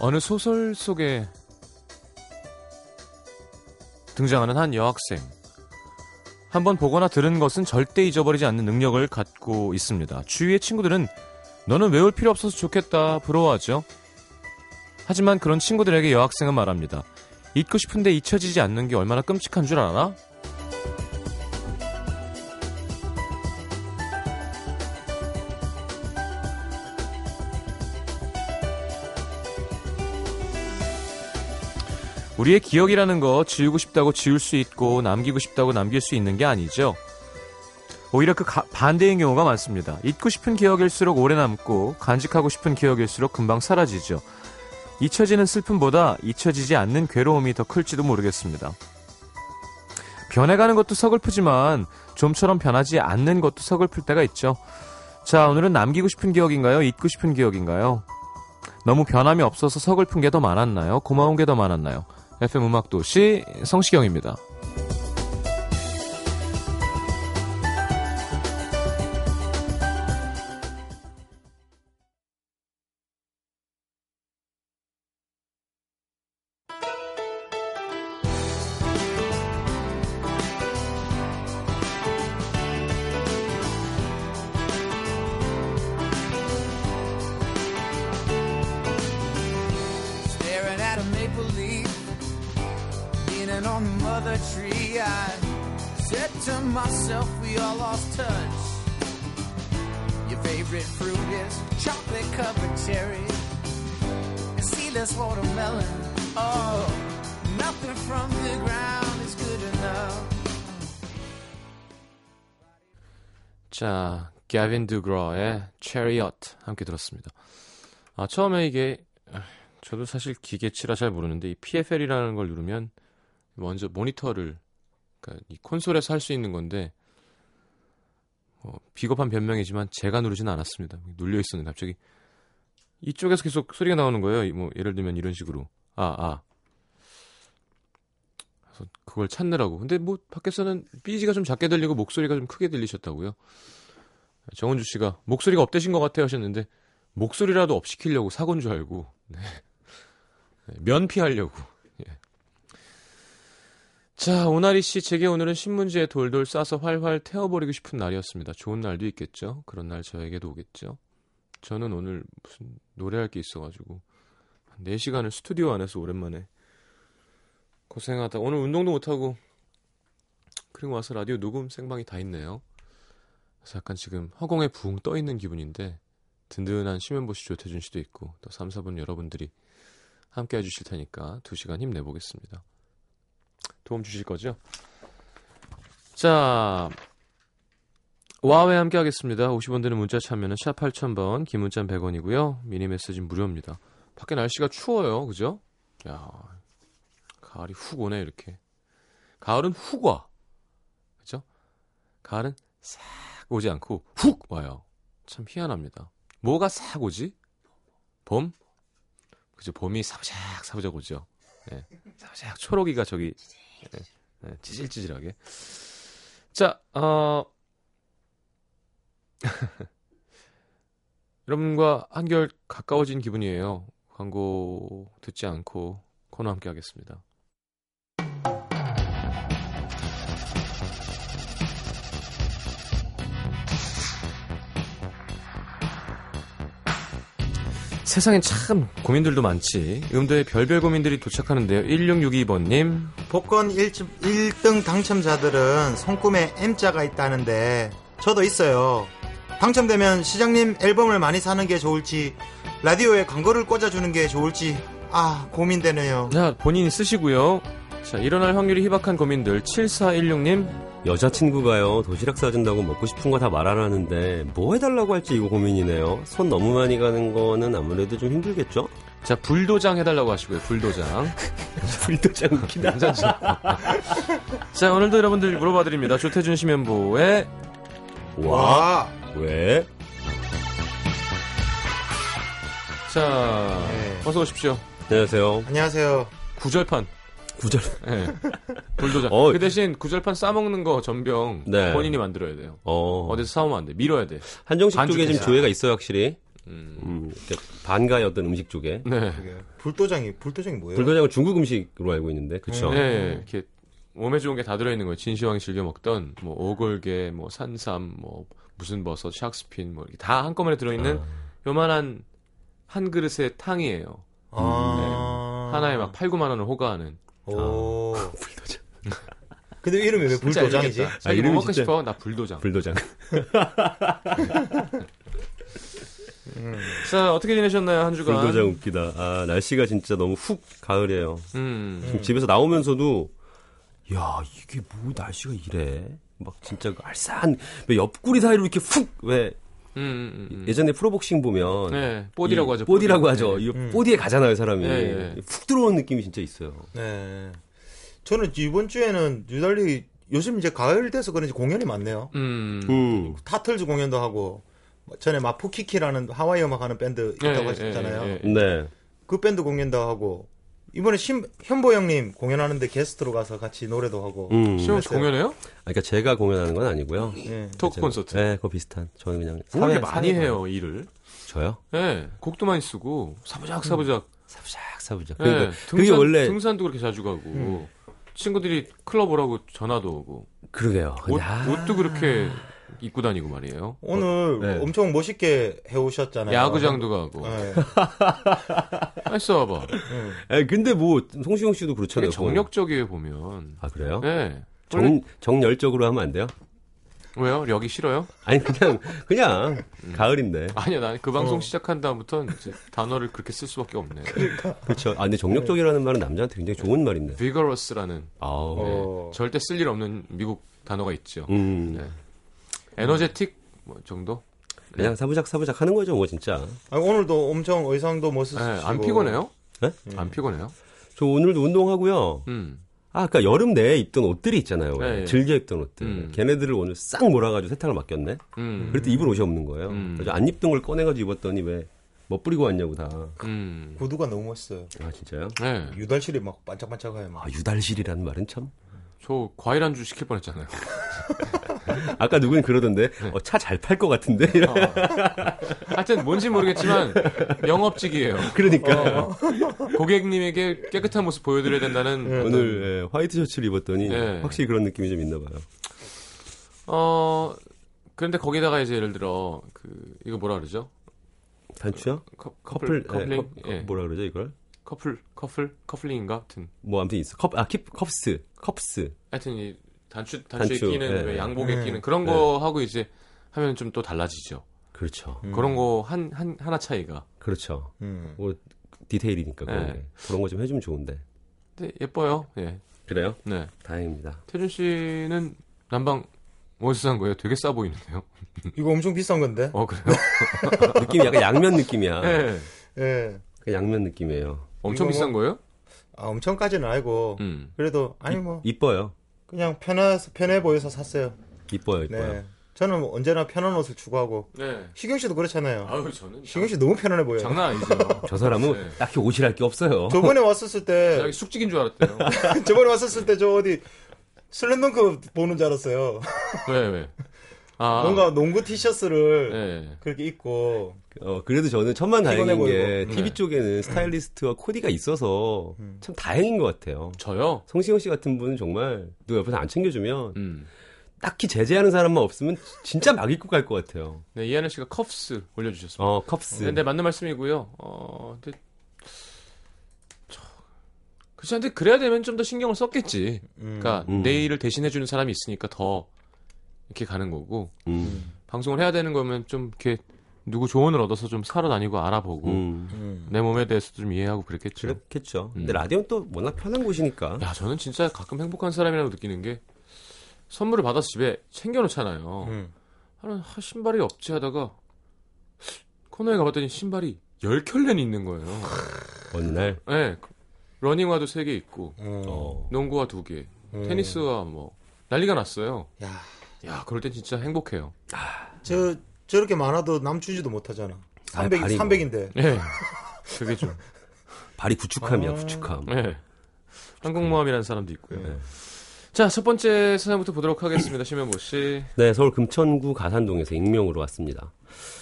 어느 소설 속에 등장하는 한 여학생. 한번 보거나 들은 것은 절대 잊어버리지 않는 능력을 갖고 있습니다. 주위의 친구들은 너는 외울 필요 없어서 좋겠다 부러워하죠. 하지만 그런 친구들에게 여학생은 말합니다. 잊고 싶은데 잊혀지지 않는 게 얼마나 끔찍한 줄 알아? 우리의 기억이라는 거 지우고 싶다고 지울 수 있고 남기고 싶다고 남길 수 있는 게 아니죠. 오히려 그 가, 반대인 경우가 많습니다. 잊고 싶은 기억일수록 오래 남고 간직하고 싶은 기억일수록 금방 사라지죠. 잊혀지는 슬픔보다 잊혀지지 않는 괴로움이 더 클지도 모르겠습니다. 변해가는 것도 서글프지만 좀처럼 변하지 않는 것도 서글플 때가 있죠. 자, 오늘은 남기고 싶은 기억인가요? 잊고 싶은 기억인가요? 너무 변함이 없어서 서글픈 게 더 많았나요? 고마운 게 더 많았나요? FM 음악도시 성시경입니다. 드그러의 Chariot 함께 들었습니다. 아, 처음에 이게 아, 저도 사실 기계치라 잘 모르는데 이 PFL이라는 걸 누르면 먼저 모니터를 그러니까 이 콘솔에서 할 수 있는 건데 어, 비겁한 변명이지만 제가 누르지는 않았습니다. 눌려 있었는데 갑자기 이쪽에서 계속 소리가 나오는 거예요. 이뭐 예를 들면 이런 식으로 아 아. 그래서 그걸 찾느라고. 근데 뭐 밖에서는 삐지가 좀 작게 들리고 목소리가 좀 크게 들리셨다고요. 정은주 씨가 목소리가 up되신 것 같아요 하셨는데 목소리라도 up 시키려고 사고인 줄 알고 네. 네, 면피하려고. 예. 자, 오나리 씨, 제게 오늘은 신문지에 돌돌 싸서 활활 태워버리고 싶은 날이었습니다. 좋은 날도 있겠죠. 그런 날 저에게도 오겠죠. 저는 오늘 무슨 노래할 게 있어가지고 한 4시간을 스튜디오 안에서 오랜만에 고생하다 오늘 운동도 못하고 그리고 와서 라디오 녹음 생방이 다 있네요. 그래서 약간 지금 허공에 붕 떠 있는 기분인데 든든한 심현보 씨, 조태준 씨도 있고 또 3, 4분 여러분들이 함께 해주실 테니까 2시간 힘내보겠습니다. 도움 주실 거죠? 자, 와우에 함께 하겠습니다. 50원 드는 문자 참여는 샵 8000번, 긴 문자는 100원이고요. 미니 메시지는 무료입니다. 밖에 날씨가 추워요. 그죠? 야, 가을이 훅 오네 이렇게. 가을은 훅 와. 그죠? 가을은 싹 오지 않고 훅 와요. 참 희한합니다. 뭐가 싹 오지? 봄? 그죠? 봄이 사부작 사부작 오죠. 예. 사부작 초록이가 저기 예, 예, 찌질찌질하게. 자, 어 여러분과 한결 가까워진 기분이에요. 광고 듣지 않고 코너 함께 하겠습니다. 세상엔 참 고민들도 많지. 음도에 별별 고민들이 도착하는데요. 1662번님. 복권 1, 1등 당첨자들은 손금에 M자가 있다는데 저도 있어요. 당첨되면 시장님 앨범을 많이 사는 게 좋을지 라디오에 광고를 꽂아주는 게 좋을지 아 고민되네요. 자, 본인이 쓰시고요. 자, 일어날 확률이 희박한 고민들. 7416님. 여자친구가요 도시락 싸준다고 먹고 싶은 거 다말안 하는데 뭐 해달라고 할지 이거 고민이네요 손 너무 많이 가는 거는 아무래도 좀 힘들겠죠? 자, 불도장 해달라고 하시고요. 불도장. 불도장 웃기다? 자, 오늘도 여러분들 물어봐드립니다. 조태준 심연보의 와 왜? 자, 네. 어서 오십시오. 안녕하세요 안녕하세요. 구절판. 구절 예. 불도장. 어. 그 대신 구절판 싸먹는 거 전병 네. 본인이 만들어야 돼요. 어 어디서 사오면 안 돼. 밀어야 돼. 한정식 쪽에. 좀 조예가 있어요 확실히 음. 음, 반가의 어떤 음식 쪽에. 네. 불도장이 불도장이 뭐예요? 불도장은 중국 음식으로 알고 있는데, 그쵸? 네, 이렇게 몸에 좋은 게 다 들어있는 거예요. 진시황이 즐겨 먹던 뭐 오골계, 뭐 산삼, 뭐 무슨 버섯, 샥스핀 뭐 이렇게 다 한꺼번에 들어있는 요만한 한 그릇의 탕이에요. 아. 하나에 막 8, 9만 원을 호가하는. 오. 불도장. 근데 이름이 왜 불도장이지? 뭐 이름이 먹고 진짜- 싶어? 나 불도장. 불도장. 자, 어떻게 지내셨나요, 한 주간? 불도장 웃기다. 아, 날씨가 진짜 너무 훅 가을이에요. 음. 지금 집에서 나오면서도, 야, 이게 뭐 날씨가 이래? 막 진짜 그 알싸한, 왜 옆구리 사이로 이렇게 훅, 왜, 음, 음, 음. 예전에 프로복싱 보면. 네, 뽀디라고 이 하죠. 뽀디라고 뽀디. 하죠. 네. 이 뽀디에 가잖아요, 사람이. 네, 네. 훅 들어오는 느낌이 진짜 있어요. 네. 저는 이번 주에는 유달리 요즘 이제 가을 돼서 그런지 공연이 많네요. 음. 음. 타틀즈 공연도 하고 전에 마푸키키라는 하와이 음악 하는 밴드 있다고 예, 하셨잖아요. 네. 그 밴드 공연도 하고 이번에 신, 현보 형님 공연하는데 게스트로 가서 같이 노래도 하고. 음. 시험 씨 공연해요? 아, 그러니까 제가 공연하는 건 아니고요. 예. 토크 제가- 콘서트. 네, 그거 비슷한. 저는 그냥. 사회- 많이 사회- 해요, 일을. 저요? 예, 곡도 많이 쓰고, 사부작, 사부작. 사부작, 사부작. 예, 그러니까 그게 등산, 원래. 등산도 그렇게 자주 가고, 친구들이 클럽 오라고 전화도 오고, 그러게요. 옷, 옷도 그렇게 입고 다니고 말이에요. 오늘 네. 엄청 멋있게 해오셨잖아요. 야구장도 가고. 네. 아니, 써봐. 아, 근데 뭐, 송시용 씨도 그렇잖아요. 정력적이에요, 보면. 아, 그래요? 예. 원래- 정, 정열적으로 하면 안 돼요? 왜요? 여기 싫어요? 아니, 그냥, 그냥, 음. 가을인데. 아니야, 난그 방송 어. 시작한 다음부터는 이제 단어를 그렇게 쓸 수밖에 없네. 그렇죠. 아, 근데 정력적이라는 말은 남자한테 굉장히 좋은 말인데. vigorous라는 아우. 어. 절대 쓸 일 없는 미국 단어가 있죠. 음. 네. 에너제틱 뭐 정도? 그냥 사부작 사부작 하는 거죠, 뭐, 진짜. 아, 오늘도 엄청 의상도 네, 멋있으시고. 안 피곤해요? 네? 안 피곤해요? 저 오늘도 운동하고요. 음. 아, 아까 여름 내에 입던 옷들이 있잖아요. 왜. 네, 네. 즐겨 입던 옷들. 음. 걔네들을 오늘 싹 몰아가지고 세탁을 맡겼네. 음. 그랬더니 입을 옷이 없는 거예요. 음. 그래서 안 입던 걸 꺼내가지고 입었더니 왜 멋부리고 왔냐고 다. 음. 구두가 너무 멋있어요. 아 진짜요? 네. 유달실이 막 반짝반짝해요. 막. 아 유달실이라는 말은 참. 저 과일 안주 시킬 뻔했잖아요. 아까 누군 그러던데 어, 차 잘 팔 것 같은데. 어. 하여튼 뭔지 모르겠지만 영업직이에요. 그러니까 어. 고객님에게 깨끗한 모습 보여드려야 된다는 어떤- 오늘 예, 화이트 셔츠를 입었더니 네. 확실히 그런 느낌이 좀 있나 봐요. 어 그런데 거기다가 이제 예를 들어 그 이거 뭐라 그러죠? 단추요? 커, 커플, 커플 예, 커플링 커- 예. 뭐라 그러죠 이걸? 커플 커플 커플링인가 하여튼 뭐 아무튼 있어. 컵, 아 킵, 커프스, 커프스. 하여튼 이 단추 단추에 단추, 끼는 예. 왜 양복에 네. 끼는 그런 거 하고 이제 하면 좀 또 달라지죠. 그렇죠. 그런 거 한 한 하나 차이가. 그렇죠. 음. 뭐 디테일이니까 그런 네. 게. 그런 거 좀 해주면 좋은데. 근데 예뻐요. 예. 그래요? 네. 다행입니다. 태준 씨는 난방 어디서 산 거예요? 되게 싸 보이는데요. 이거 엄청 비싼 건데. 어 그래요? 느낌이 약간 양면 느낌이야. 네. 예. 그 양면 느낌이에요. 엄청 비싼 거예요? 아, 엄청까지는 아니고. 음. 그래도 아니 뭐 이 뻐요. 그냥 편해서 편해 보여서 샀어요. 이뻐요, 이뻐요. 네. 저는 뭐 언제나 편한 옷을 추구하고 네. 희경 씨도 그렇잖아요. 아유 저는 희경 씨 너무 편안해 보여요. 장난 아니죠. 저 사람은 네. 딱히 옷이랄 게 없어요. 저번에 왔었을 때 자기 숙직인 줄 알았대요. 저번에 왔었을 때 저 어디 슬램덩크 보는 줄 알았어요. 왜 왜? 아 뭔가 농구 티셔츠를 네. 그렇게 입고 어, 그래도 저는 천만 다행인 게. TV 네. 쪽에는 스타일리스트와 코디가 있어서 참 다행인 것 같아요. 저요. 성시경 씨 같은 분은 정말 누가 옆에서 안 챙겨주면 음. 딱히 제재하는 사람만 없으면 진짜 막 입고 갈 것 같아요. 네 이하늘 씨가 컵스 올려주셨습니다. 어, 컵스. 네, 네, 맞는 말씀이고요. 어, 근데 저, 그렇지 않데 그래야 되면 좀 더 신경을 썼겠지. 그러니까 음. 내일을 대신해 주는 사람이 있으니까 더 이렇게 가는 거고 음, 방송을 해야 되는 거면 좀 이렇게 누구 조언을 얻어서 좀 사러 다니고 알아보고 음. 음. 내 몸에 대해서도 좀 이해하고 그랬겠죠. 그렇겠죠. 근데 음. 라디오는 또 워낙 편한 곳이니까. 야, 저는 진짜 가끔 행복한 사람이라고 느끼는 게 선물을 받아서 집에 챙겨놓잖아요. 음. 하는 하, 신발이 없지 하다가 코너에 가봤더니 신발이 10켤레는 있는 거예요. 어느 날. 네, 러닝화도 3개 있고 음. 어. 농구화 2개, 음. 테니스화 뭐 난리가 났어요. 야, 야, 그럴 땐 진짜 행복해요. 저 저렇게 많아도 남 주지도 못하잖아. 300 발이 뭐. 300인데. 네, 그게 좀 발이 구축함이야, 아. 구축함. 네. 한국모함이라는 사람도 있고요. 네. 자, 첫 번째 사연부터 보도록 하겠습니다. 심현보 씨. 네, 서울 금천구 가산동에서 익명으로 왔습니다.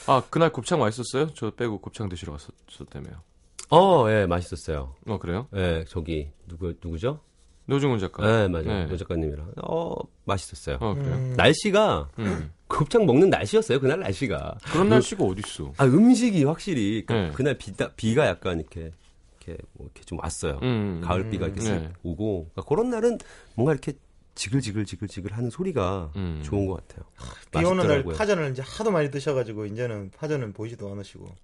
아 그날 곱창 맛있었어요? 저 빼고 곱창 드시러 갔었다며요. 어, 예, 맛있었어요. 어 그래요? 예, 저기 누구 누구죠? 노중훈 작가. 예, 맞아요. 네. 노 작가님이랑. 어, 맛있었어요. 어 그래요. 날씨가 음. 곱창 먹는 날씨였어요. 그날 날씨가. 그런 날씨가 어딨어? 아, 음식이 확실히 그, 네. 그날 비다, 비가 약간 이렇게 이렇게 뭐 이렇게 좀 왔어요. 음. 가을 비가 이렇게 쓱 네. 오고 그러니까 그런 날은 뭔가 이렇게 지글지글지글지글 하는 소리가 음. 좋은 것 같아요. 비 오는 날. 파전을 이제 하도 많이 드셔가지고 이제는 파전은 보이지도 않으시고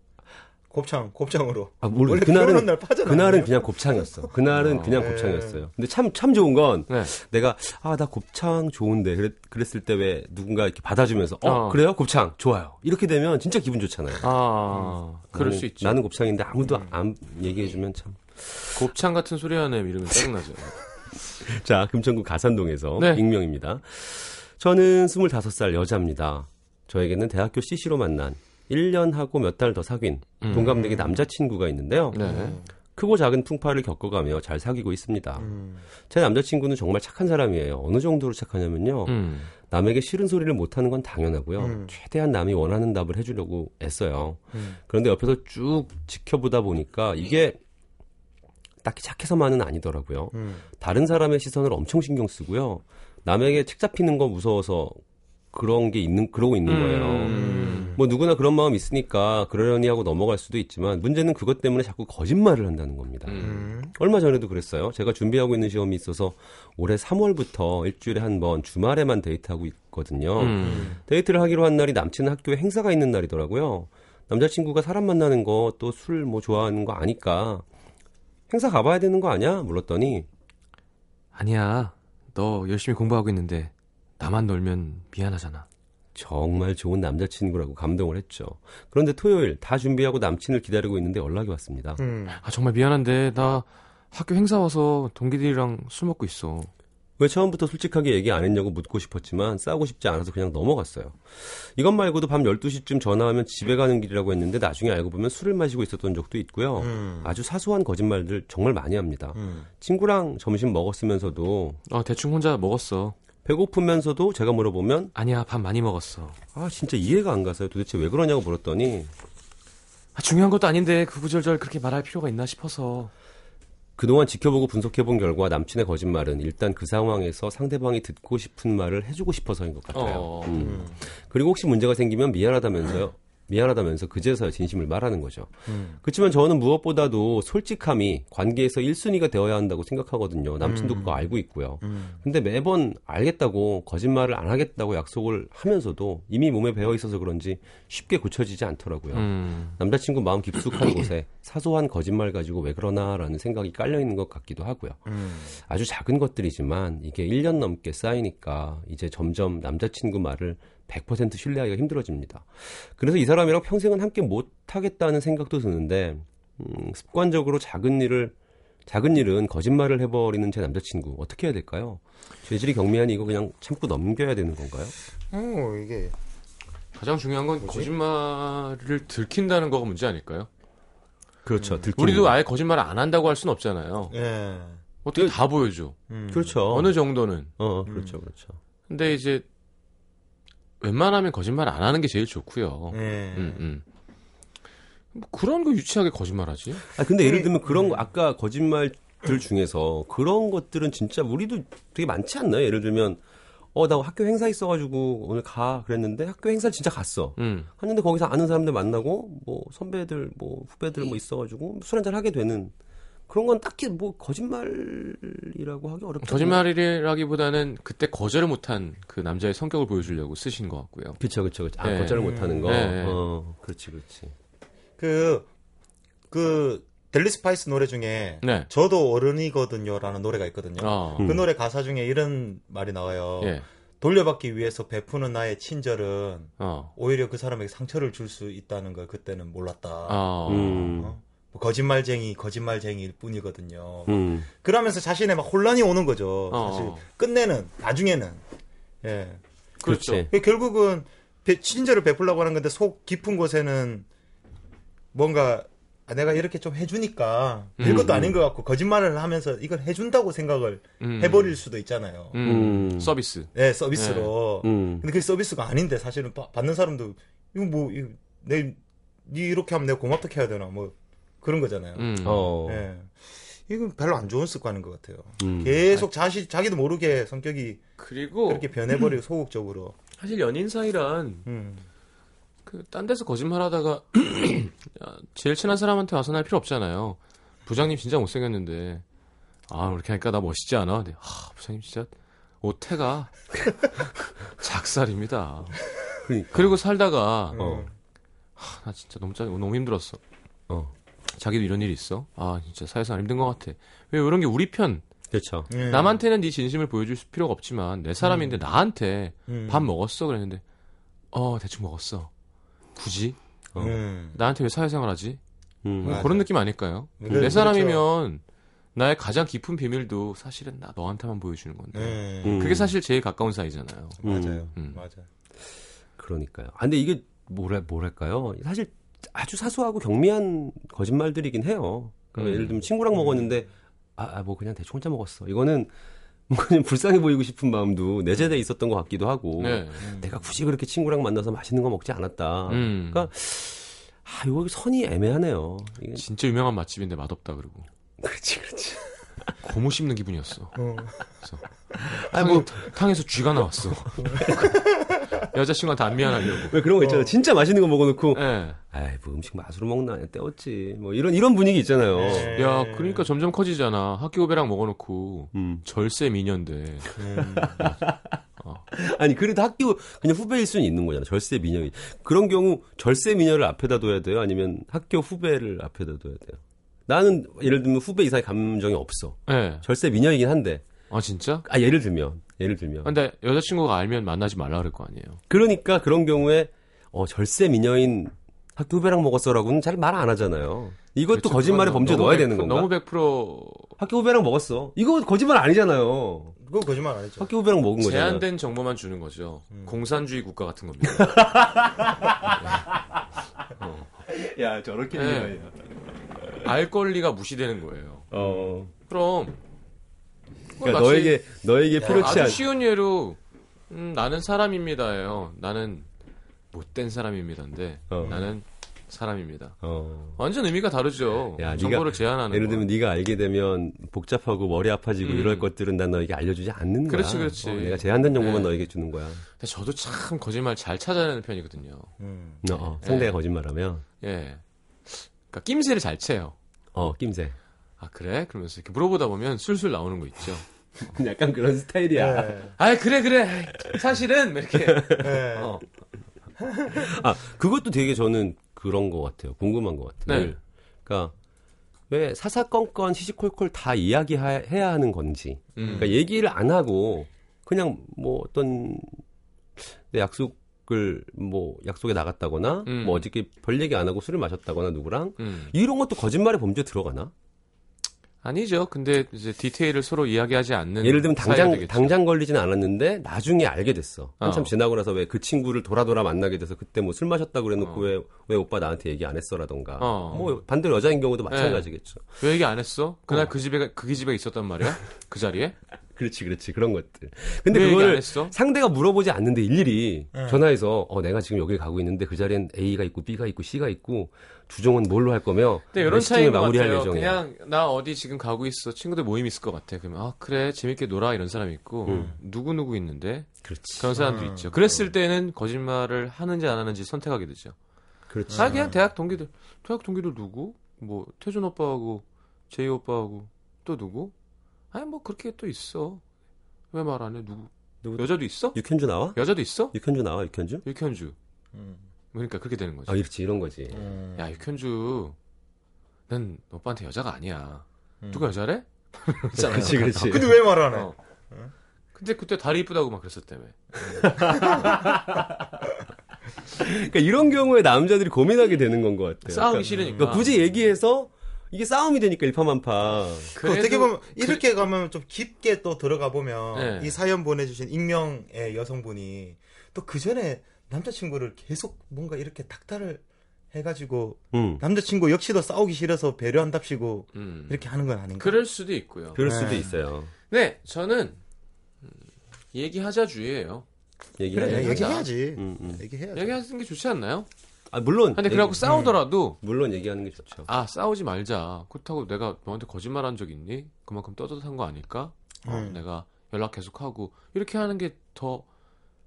곱창 곱창으로. 아, 모르 원래 비 그날은 날 그날은? 그냥 곱창이었어. 그날은 그냥 네. 곱창이었어요. 근데 참참 좋은 건 네. 내가 아 나 곱창 좋은데 그랬, 그랬을 때왜 누군가 이렇게 받아주면서 어, 어. 그래요 곱창 좋아요 이렇게 되면 진짜 기분 좋잖아요. 아 그럴 나는, 수 있죠. 나는 곱창인데 아무도 안 얘기해주면 참. 곱창 같은 소리 하네 이러면 짜증나죠. 자 금천구 가산동에서 네. 익명입니다. 저는 25살 여자입니다. 저에게는 대학교 CC로 만난 1년 하고 몇 달 더 사귄 음. 동갑내기 남자친구가 있는데요. 네. 크고 작은 풍파를 겪어가며 잘 사귀고 있습니다. 음. 제 남자친구는 정말 착한 사람이에요. 어느 정도로 착하냐면요. 음. 남에게 싫은 소리를 못하는 건 당연하고요. 음. 최대한 남이 원하는 답을 해주려고 애써요. 음. 그런데 옆에서 쭉 지켜보다 보니까 이게 딱히 착해서만은 아니더라고요. 음. 다른 사람의 시선을 엄청 신경 쓰고요. 남에게 책 잡히는 거 무서워서 그런 게 있는 그러고 있는 거예요. 음. 뭐 누구나 그런 마음 있으니까 그러려니 하고 넘어갈 수도 있지만 문제는 그것 때문에 자꾸 거짓말을 한다는 겁니다. 음. 음. 얼마 전에도 그랬어요. 제가 준비하고 있는 시험이 있어서 올해 3월부터 일주일에 한 번 주말에만 데이트하고 있거든요. 음. 데이트를 하기로 한 날이 남친은 학교에 행사가 있는 날이더라고요. 남자친구가 사람 만나는 거 또 술 뭐 좋아하는 거 아니까 행사 가봐야 되는 거 아니야? 물었더니 아니야. 너 열심히 공부하고 있는데 나만 놀면 미안하잖아. 정말 좋은 남자친구라고 감동을 했죠. 그런데 토요일 다 준비하고 남친을 기다리고 있는데 연락이 왔습니다. 음. 아 정말 미안한데 나 학교 행사 와서 동기들이랑 술 먹고 있어. 왜 처음부터 솔직하게 얘기 안 했냐고 묻고 싶었지만 싸우고 싶지 않아서 그냥 넘어갔어요. 이것 말고도 밤 12시쯤 전화하면 집에 가는 길이라고 했는데 나중에 알고 보면 술을 마시고 있었던 적도 있고요. 음. 아주 사소한 거짓말들 정말 많이 합니다. 음. 친구랑 점심 먹었으면서도 어 대충 혼자 먹었어. 배고프면서도 제가 물어보면 아니야 밥 많이 먹었어. 아 진짜 이해가 안 가서요. 도대체 왜 그러냐고 물었더니 아, 중요한 것도 아닌데 구구절절 그렇게 말할 필요가 있나 싶어서. 그동안 지켜보고 분석해본 결과 남친의 거짓말은 일단 그 상황에서 상대방이 듣고 싶은 말을 해주고 싶어서인 것 같아요. 어. 음. 그리고 혹시 문제가 생기면 미안하다면서요. 미안하다면서 그제서야 진심을 말하는 거죠. 음. 그렇지만 저는 무엇보다도 솔직함이 관계에서 1순위가 되어야 한다고 생각하거든요. 남친도 그거 알고 있고요. 음. 근데 매번 알겠다고 거짓말을 안 하겠다고 약속을 하면서도 이미 몸에 배어 있어서 그런지 쉽게 고쳐지지 않더라고요. 음. 남자친구 마음 깊숙한 곳에 사소한 거짓말 가지고 왜 그러나라는 생각이 깔려 있는 것 같기도 하고요. 음. 아주 작은 것들이지만 이게 1년 넘게 쌓이니까 이제 점점 남자친구 말을 100% 신뢰하기가 힘들어집니다. 그래서 이 사람이랑 평생은 함께 못 하겠다는 생각도 드는데 음, 습관적으로 작은 일을 작은 일은 거짓말을 해버리는 제 남자친구 어떻게 해야 될까요? 죄질이 경미하니 이거 그냥 참고 넘겨야 되는 건가요? 어, 이게 가장 중요한 건 거짓말을 들킨다는 거가 문제 아닐까요? 그렇죠. 음. 우리도 거. 아예 거짓말을 안 한다고 할 수는 없잖아요. 예. 어떻게 다 보여줘. 음. 그렇죠. 어느 정도는. 어, 그렇죠, 그렇죠. 근데 이제 웬만하면 거짓말 안 하는 게 제일 좋고요. 예. 음, 음. 뭐 그런 거 유치하게 거짓말하지? 아 근데 예를 들면 그런 거 아까 거짓말들 중에서 그런 것들은 진짜 우리도 되게 많지 않나요? 예를 들면 어 나 학교 행사 있어가지고 오늘 가 그랬는데 학교 행사 진짜 갔어. 음. 갔는데 거기서 아는 사람들 만나고 뭐 선배들 뭐 후배들 뭐 있어가지고 술 한잔 하게 되는 그런 건 딱히 뭐 거짓말이라고 하기 어렵죠. 거짓말이라기보다는 그때 거절을 못한 그 남자의 성격을 보여주려고 쓰신 것 같고요. 그렇죠, 그렇죠. 아 네. 거절을 못하는 거. 네. 어, 그렇지, 그렇지. 그, 그, 델리 스파이스 노래 중에 네. 저도 어른이거든요라는 노래가 있거든요. 어. 그 노래 가사 중에 이런 말이 나와요. 예. 돌려받기 위해서 베푸는 나의 친절은 어. 오히려 그 사람에게 상처를 줄 수 있다는 걸 그때는 몰랐다. 어. 음, 어? 뭐 거짓말쟁이, 거짓말쟁이일 뿐이거든요. 음, 그러면서 자신의 막 혼란이 오는 거죠. 어. 사실 끝내는 나중에는 예. 그렇죠. 그렇지. 그 결국은 배- 친절을 베풀려고 하는 건데 속 깊은 곳에는 뭔가 아, 내가 이렇게 좀 해주니까 음, 별것도 음. 아닌 것 같고 거짓말을 하면서 이걸 해준다고 생각을 음. 해버릴 수도 있잖아요. 음. 음. 서비스. 네, 서비스로. 음. 근데 그게 서비스가 아닌데 사실은 바- 받는 사람도 이거 뭐, 이거 내, 니 이렇게 하면 내가 고맙다 해야 되나, 뭐, 그런 거잖아요. 음. 어. 예. 이건 별로 안 좋은 습관인 것 같아요. 음. 계속 자시, 자기도 모르게 성격이 그리고 그렇게 변해버리고 소극적으로. 사실 연인 사이란 음. 그딴 데서 거짓말하다가 야, 제일 친한 사람한테 와서 날 필요 없잖아요. 부장님 진짜 못생겼는데 아 이렇게 하니까 나 멋있지 않아? 근데 아 부장님 진짜 옷태가 작살입니다. 그러니까. 그리고 살다가 어. 하, 나 진짜 너무 짜 너무 힘들었어. 어. 자기도 이런 일이 있어? 아 진짜 사회생활 힘든 것 같아. 왜 이런 게 우리 편 그렇죠. 예. 남한테는 네 진심을 보여줄 필요가 없지만 내 사람인데 나한테 음. 밥 먹었어 그랬는데 어 대충 먹었어. 굳이 어. 음. 나한테 왜 사회생활하지? 음. 뭐 맞아. 그런 느낌 아닐까요? 네, 내 그렇죠. 사람이면 나의 가장 깊은 비밀도 사실은 나 너한테만 보여주는 건데 예. 음. 그게 사실 제일 가까운 사이잖아요. 맞아요. 음. 맞아요. 그러니까요. 아, 근데 이게 뭐랄, 뭐랄까요? 사실 아주 사소하고 경미한 거짓말들이긴 해요. 그러니까 음. 예를 들면 친구랑 먹었는데 아, 아, 뭐 그냥 대충 혼자 먹었어. 이거는 뭐 그냥 불쌍해 보이고 싶은 마음도 내재돼 있었던 것 같기도 하고 네. 내가 굳이 그렇게 친구랑 만나서 맛있는 거 먹지 않았다. 음. 그러니까 아, 이거 선이 애매하네요. 이게 진짜 유명한 맛집인데 맛없다 그러고 그렇지, 그렇지. 고무 씹는 기분이었어. 어. 아, 뭐 탕에서 쥐가 나왔어. 여자친구한테 안 미안하려고. 왜 그런 거 있잖아요. 진짜 맛있는 거 먹어놓고 예. 아이, 뭐 음식 맛으로 먹나 때웠지. 뭐 이런 이런 분위기 있잖아요. 네. 야, 그러니까 점점 커지잖아. 학교 후배랑 먹어놓고 음. 절세 미녀인데. 음. 아니 그래도 학교 그냥 후배일 수는 있는 거잖아. 절세 미녀이 그런 경우 절세 미녀를 앞에다 둬야 돼요. 아니면 학교 후배를 앞에다 둬야 돼요. 나는 예를 들면 후배 이상의 감정이 없어. 예. 절세 미녀이긴 한데 아 진짜? 아 예를 들면 예를 들면 근데 여자친구가 알면 만나지 말라 그럴 거 아니에요. 그러니까 그런 경우에 어 절세 미녀인 학교 후배랑 먹었어라고는 잘 말 안 하잖아요. 이것도 그렇죠. 거짓말의 범죄 넣어야 100% 되는 건가? 너무 100% 학교 후배랑 먹었어. 이거 거짓말 아니잖아요. 그거 거짓말 안 했죠. 학교 후배랑 먹은 거잖아. 제한된 정보만 주는 거죠. 음. 공산주의 국가 같은 겁니다. 야 저렇게 네. 알 권리가 무시되는 거예요. 어. 그럼 그러니까 너에게 너에게 필요치 아주 않. 쉬운 예로 음, 나는 사람입니다예요. 나는 못된 사람입니다인데 어. 나는 사람입니다. 어. 완전 의미가 다르죠. 야, 정보를 네가 제한하는 예를 거. 들면 네가 알게 되면 복잡하고 머리 아파지고 음. 이럴 것들은 난 너에게 알려주지 않는 거야. 그렇지, 그렇지. 어, 내가 제한된 정보만 네. 너에게 주는 거야. 근데 저도 참 거짓말 잘 찾아내는 편이거든요. 음. 어, 어, 상대가 네. 거짓말하면 예. 그러니까 낌새를 잘 채요. 어 낌새. 아 그래? 그러면서 이렇게 물어보다 보면 술술 나오는 거 있죠. 약간 그런 스타일이야. 네. 아 그래 그래. 사실은 이렇게. 네. 어. 아 그것도 되게 저는 그런 것 같아요. 궁금한 것 같아요. 네. 그러니까 왜 사사건건 시시콜콜 다 이야기해야 하는 건지. 음. 그러니까 얘기를 안 하고 그냥 뭐 어떤 내 약속 을 뭐 약속에 나갔다거나 음. 뭐 어저께 별 얘기 안 하고 술을 마셨다거나 누구랑 음. 이런 것도 거짓말의 범죄 들어가나? 아니죠. 근데 이제 디테일을 서로 이야기하지 않는 예를 들면 당장. 당장 걸리지는 않았는데 나중에 알게 됐어. 한참 어. 지나고 나서 왜 그 친구를 돌아 돌아 만나게 돼서 그때 뭐 술 마셨다고 그래놓고 어. 왜왜 오빠 나한테 얘기 안 했어라던가. 어. 뭐 반대로 여자인 경우도 마찬가지겠죠. 왜 얘기 안 했어? 그날 어. 그 집에 그 집에 있었단 말이야? 그 자리에? 그렇지 그렇지 그런 것들. 근데 했어? 상대가 물어보지 않는데 일일이 네. 전화해서 어 내가 지금 여기 가고 있는데 그 자리엔 A가 있고 B가 있고 C가 있고 주종은 뭘로 할 거며 몇 이런 차이인 것 마무리할 같아요. 예정이야. 그냥 나 어디 지금 가고 있어. 친구들 모임 있을 것 같아. 그러면 아 그래 재밌게 놀아 이런 사람이 있고 음. 누구 누구 있는데 그렇지. 그런 사람들 있죠. 그랬을 때는 거짓말을 하는지 안 하는지 선택하게 되죠. 그렇지. 아 그냥 대학 동기들 대학 동기들 누구? 뭐 태준 오빠하고 제이 오빠하고 또 누구? 아니 뭐 그렇게 또 있어. 왜 말 안 해? 누구? 누구? 여자도 있어? 육현주 나와? 여자도 있어? 육현주 나와 육현주? 육현주. 음. 그러니까 그렇게 되는 거지. 아 이렇지 이런 거지. 음. 야 육현주, 난 오빠한테 여자가 아니야. 음. 누가 여자래? 그렇지 그렇지. 근데 왜 말 안 해? 어. 근데 그때 다리 이쁘다고 막 그랬었다며. 그러니까 이런 경우에 남자들이 고민하게 되는 건 것 같아요. 싸우기 그러니까, 싫으니까. 그러니까 굳이 얘기해서 이게 싸움이 되니까 일파만파. 그 어떻게 보면 이렇게 가면 좀 깊게 또 들어가 보면 네. 이 사연 보내주신 익명의 여성분이 또 그 전에 남자친구를 계속 뭔가 이렇게 닥달을 해가지고 음. 남자친구 역시도 싸우기 싫어서 배려한답시고 음. 이렇게 하는 건 아닌가? 그럴 수도 있고요. 그럴 네. 수도 있어요. 네, 저는 음, 얘기하자 주의예요. 얘기하자. 그래. 얘기해야지. 음, 음. 얘기해야지. 얘기하는 게 좋지 않나요? 아, 물론. 근데 그래갖고 싸우더라도 물론 얘기하는 게 좋죠. 아 싸우지 말자. 그렇다고 내가 너한테 거짓말 한 적 있니? 그만큼 떳떳한 거 아닐까? 어, 음. 내가 연락 계속하고 이렇게 하는 게 더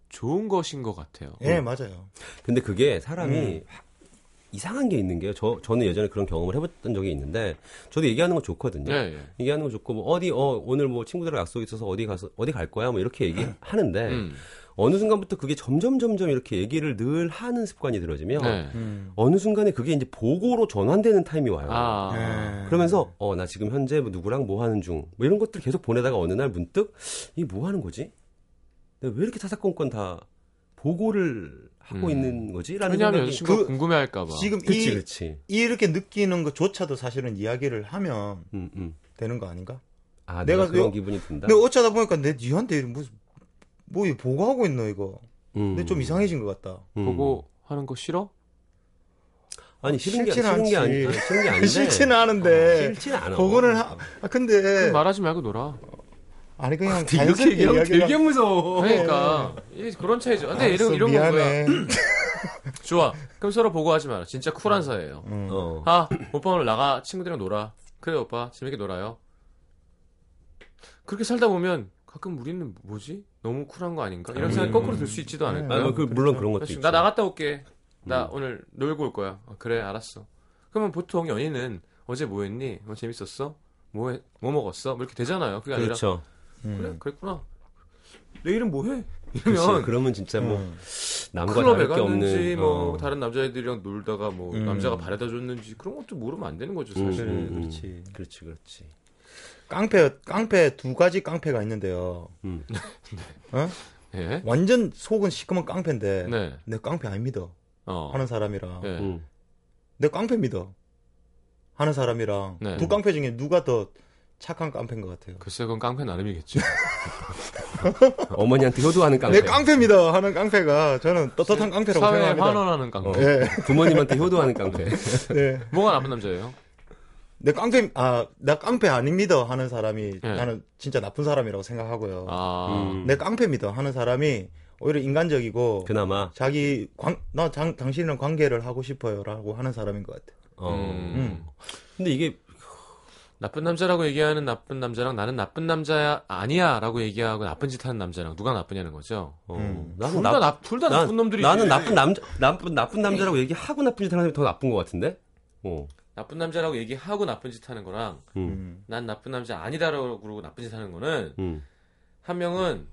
좋은 것인 것 같아요. 예, 맞아요. 근데 그게 사람이 음. 이상한 게 있는 게요. 저, 저는 예전에 그런 경험을 해봤던 적이 있는데, 저도 얘기하는 거 좋거든요. 예, 예. 얘기하는 거 좋고, 뭐, 어디, 어, 오늘 뭐 친구들이랑 약속 있어서 어디 가서, 어디 갈 거야? 뭐 이렇게 얘기하는데, 음. 어느 순간부터 그게 점점 점점 이렇게 얘기를 늘 하는 습관이 들어지면, 네. 음. 어느 순간에 그게 이제 보고로 전환되는 타임이 와요. 아. 예. 그러면서, 어, 나 지금 현재 뭐 누구랑 뭐 하는 중, 뭐 이런 것들 계속 보내다가 어느 날 문득, 이게 뭐 하는 거지? 내가 왜 이렇게 사사건건 다 보고를 하고 음. 있는 거지? 라는 왜냐하면 생각이. 여자친구가 그- 궁금해할까봐. 지금 그치, 이, 그치. 이렇게 느끼는 것조차도 사실은 이야기를 하면 음, 음. 되는 거 아닌가? 아, 내가 내가 그런 요- 기분이 든다. 근데 어쩌다 보니까 내 니한테 무슨 뭐 이거 보고 하고 있노 이거. 음. 근데 좀 이상해진 것 같다. 음. 보고 하는 거 싫어? 아니 싫은 게 싫은 게 아니 싫은 게 아닌데 싫지는 않은데. 싫지는 않아. 보고는 하, 아 근데 말하지 말고 놀아. 아니 그냥 이렇게 자연스럽게 얘기하면 되게 무서워. 그러니까 이 그런 차이죠. 근데 알았어, 이런 이런 건 거야. 좋아. 그럼 서로 보고하지 마라. 진짜 쿨한 사이예요. 음. 어. 아, 오빠 오늘 나가 친구들이랑 놀아. 그래 오빠 재밌게 놀아요. 그렇게 살다 보면 가끔 우리는 뭐지? 너무 쿨한 거 아닌가? 이런 생각 이 거꾸로 들 수 있지도 않을까요? 아, 뭐, 그, 물론 그런 것도. 있죠. 나 나갔다 올게. 나 음. 오늘 놀고 올 거야. 어, 그래 알았어. 그러면 보통 연인은 어제 뭐 했니? 뭐 재밌었어? 뭐, 해- 뭐 먹었어? 뭐 이렇게 되잖아요. 그게 아니라 그렇죠. 음. 그래 그랬구나. 내일은 뭐 해? 그치. 이러면 그러면 진짜 뭐 음. 남과 클럽에 다를 게 갔는지 없는 뭐 어. 다른 남자애들이랑 놀다가 뭐 음. 남자가 바래다 줬는지 그런 것도 모르면 안 되는 거죠 사실. 음. 그렇지. 그렇지, 그렇지. 깡패 깡패 두 가지 깡패가 있는데요. 음. 어? 예. 완전 속은 시커먼 깡패인데 네. 내 깡패 안 믿어 어. 하는 사람이랑 예. 음. 내 깡패 믿어 하는 사람이랑 네. 두 깡패 중에 누가 더 착한 깡패인 것 같아요. 글쎄 그건 깡패 나름이겠죠. 어머니한테 효도하는 깡패. 내 깡패 믿어 하는 깡패가 저는 떳떳한 깡패라고 사회에 생각합니다. 환원하는 깡패. 어. 예, 부모님한테 효도하는 깡패. 네. 뭐가 나쁜 남자예요? 내 깡패 아, 나 깡패 아닙니다 하는 사람이 예. 나는 진짜 나쁜 사람이라고 생각하고요. 아. 음. 내 깡패 믿어 하는 사람이 오히려 인간적이고 그나마 자기 관, 나 장, 당신이랑 관계를 하고 싶어요라고 하는 사람인 것 같아. 어. 음. 근데 이게 나쁜 남자라고 얘기하는 나쁜 남자랑 나는 나쁜 남자야 아니야라고 얘기하고 나쁜 짓 하는 남자랑 누가 나쁘냐는 거죠. 어. 음. 나는 둘다 나- 나, 둘다 나- 나쁜 놈들이지. 나는 나쁜 남자 나쁜 나쁜 남자라고 얘기하고 나쁜 짓 하는 사람이 더 나쁜 것 같은데. 어. 나쁜 남자라고 얘기하고 나쁜 짓 하는 거랑 음. 음. 난 나쁜 남자 아니다라고 그러고 나쁜 짓 하는 거는 음. 한 명은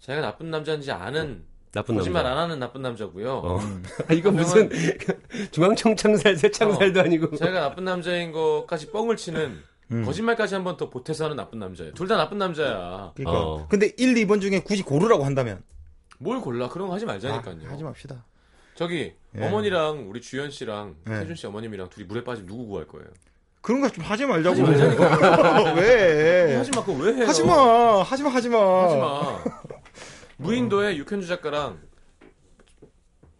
자기가 나쁜 남자인지 아는 나쁜 거짓말 남자. 안 하는 나쁜 남자고요. 어. 음. 아, 이거 한 무슨 중앙청창살 새창살도 아니고. 자기가 나쁜 남자인 것까지 뻥을 치는 음. 거짓말까지 한 번 더 보태서 하는 나쁜 남자예요. 둘 다 나쁜 남자야. 그러니까. 어. 근데 1, 2번 중에 굳이 고르라고 한다면 뭘 골라? 그런 거 하지 말자니까요. 아, 하지 맙시다. 저기 예. 어머니랑 우리 주연 씨랑 예. 태준 씨 어머님이랑 둘이 물에 빠지면 누구 구할 거예요? 그런 거 좀 하지 말자고. 하지 말자니까. 왜? 하지 마, 그거 왜 해요? 네. 하지 마. 하지 마. 하지 마. 하지 마. 무인도에 육현주 작가랑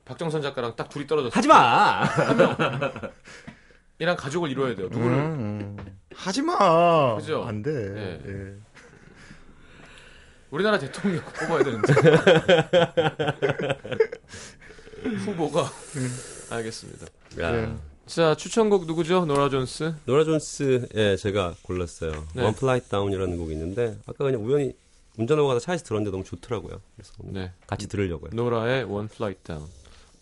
박정선 작가랑 딱 둘이 떨어졌어. 하지 마. 이랑 가족을 이뤄야 돼요. 누구를? 음, 음. 하지 마. 그죠? 안 돼. 예. 예. 우리나라 대통령 뽑아야 되는데. 후보가. 알겠습니다. 야. 예. 자, 추천곡 누구죠? 노라 존스. 노라 존스 예 제가 골랐어요. 네. One Flight Down이라는 곡이 있는데 아까 그냥 우연히 운전하고 가다 차에서 들었는데 너무 좋더라고요. 그래서 네. 같이 들으려고요. 노라의 One Flight Down.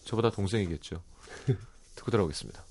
저보다 동생이겠죠. 듣고 들어오겠습니다.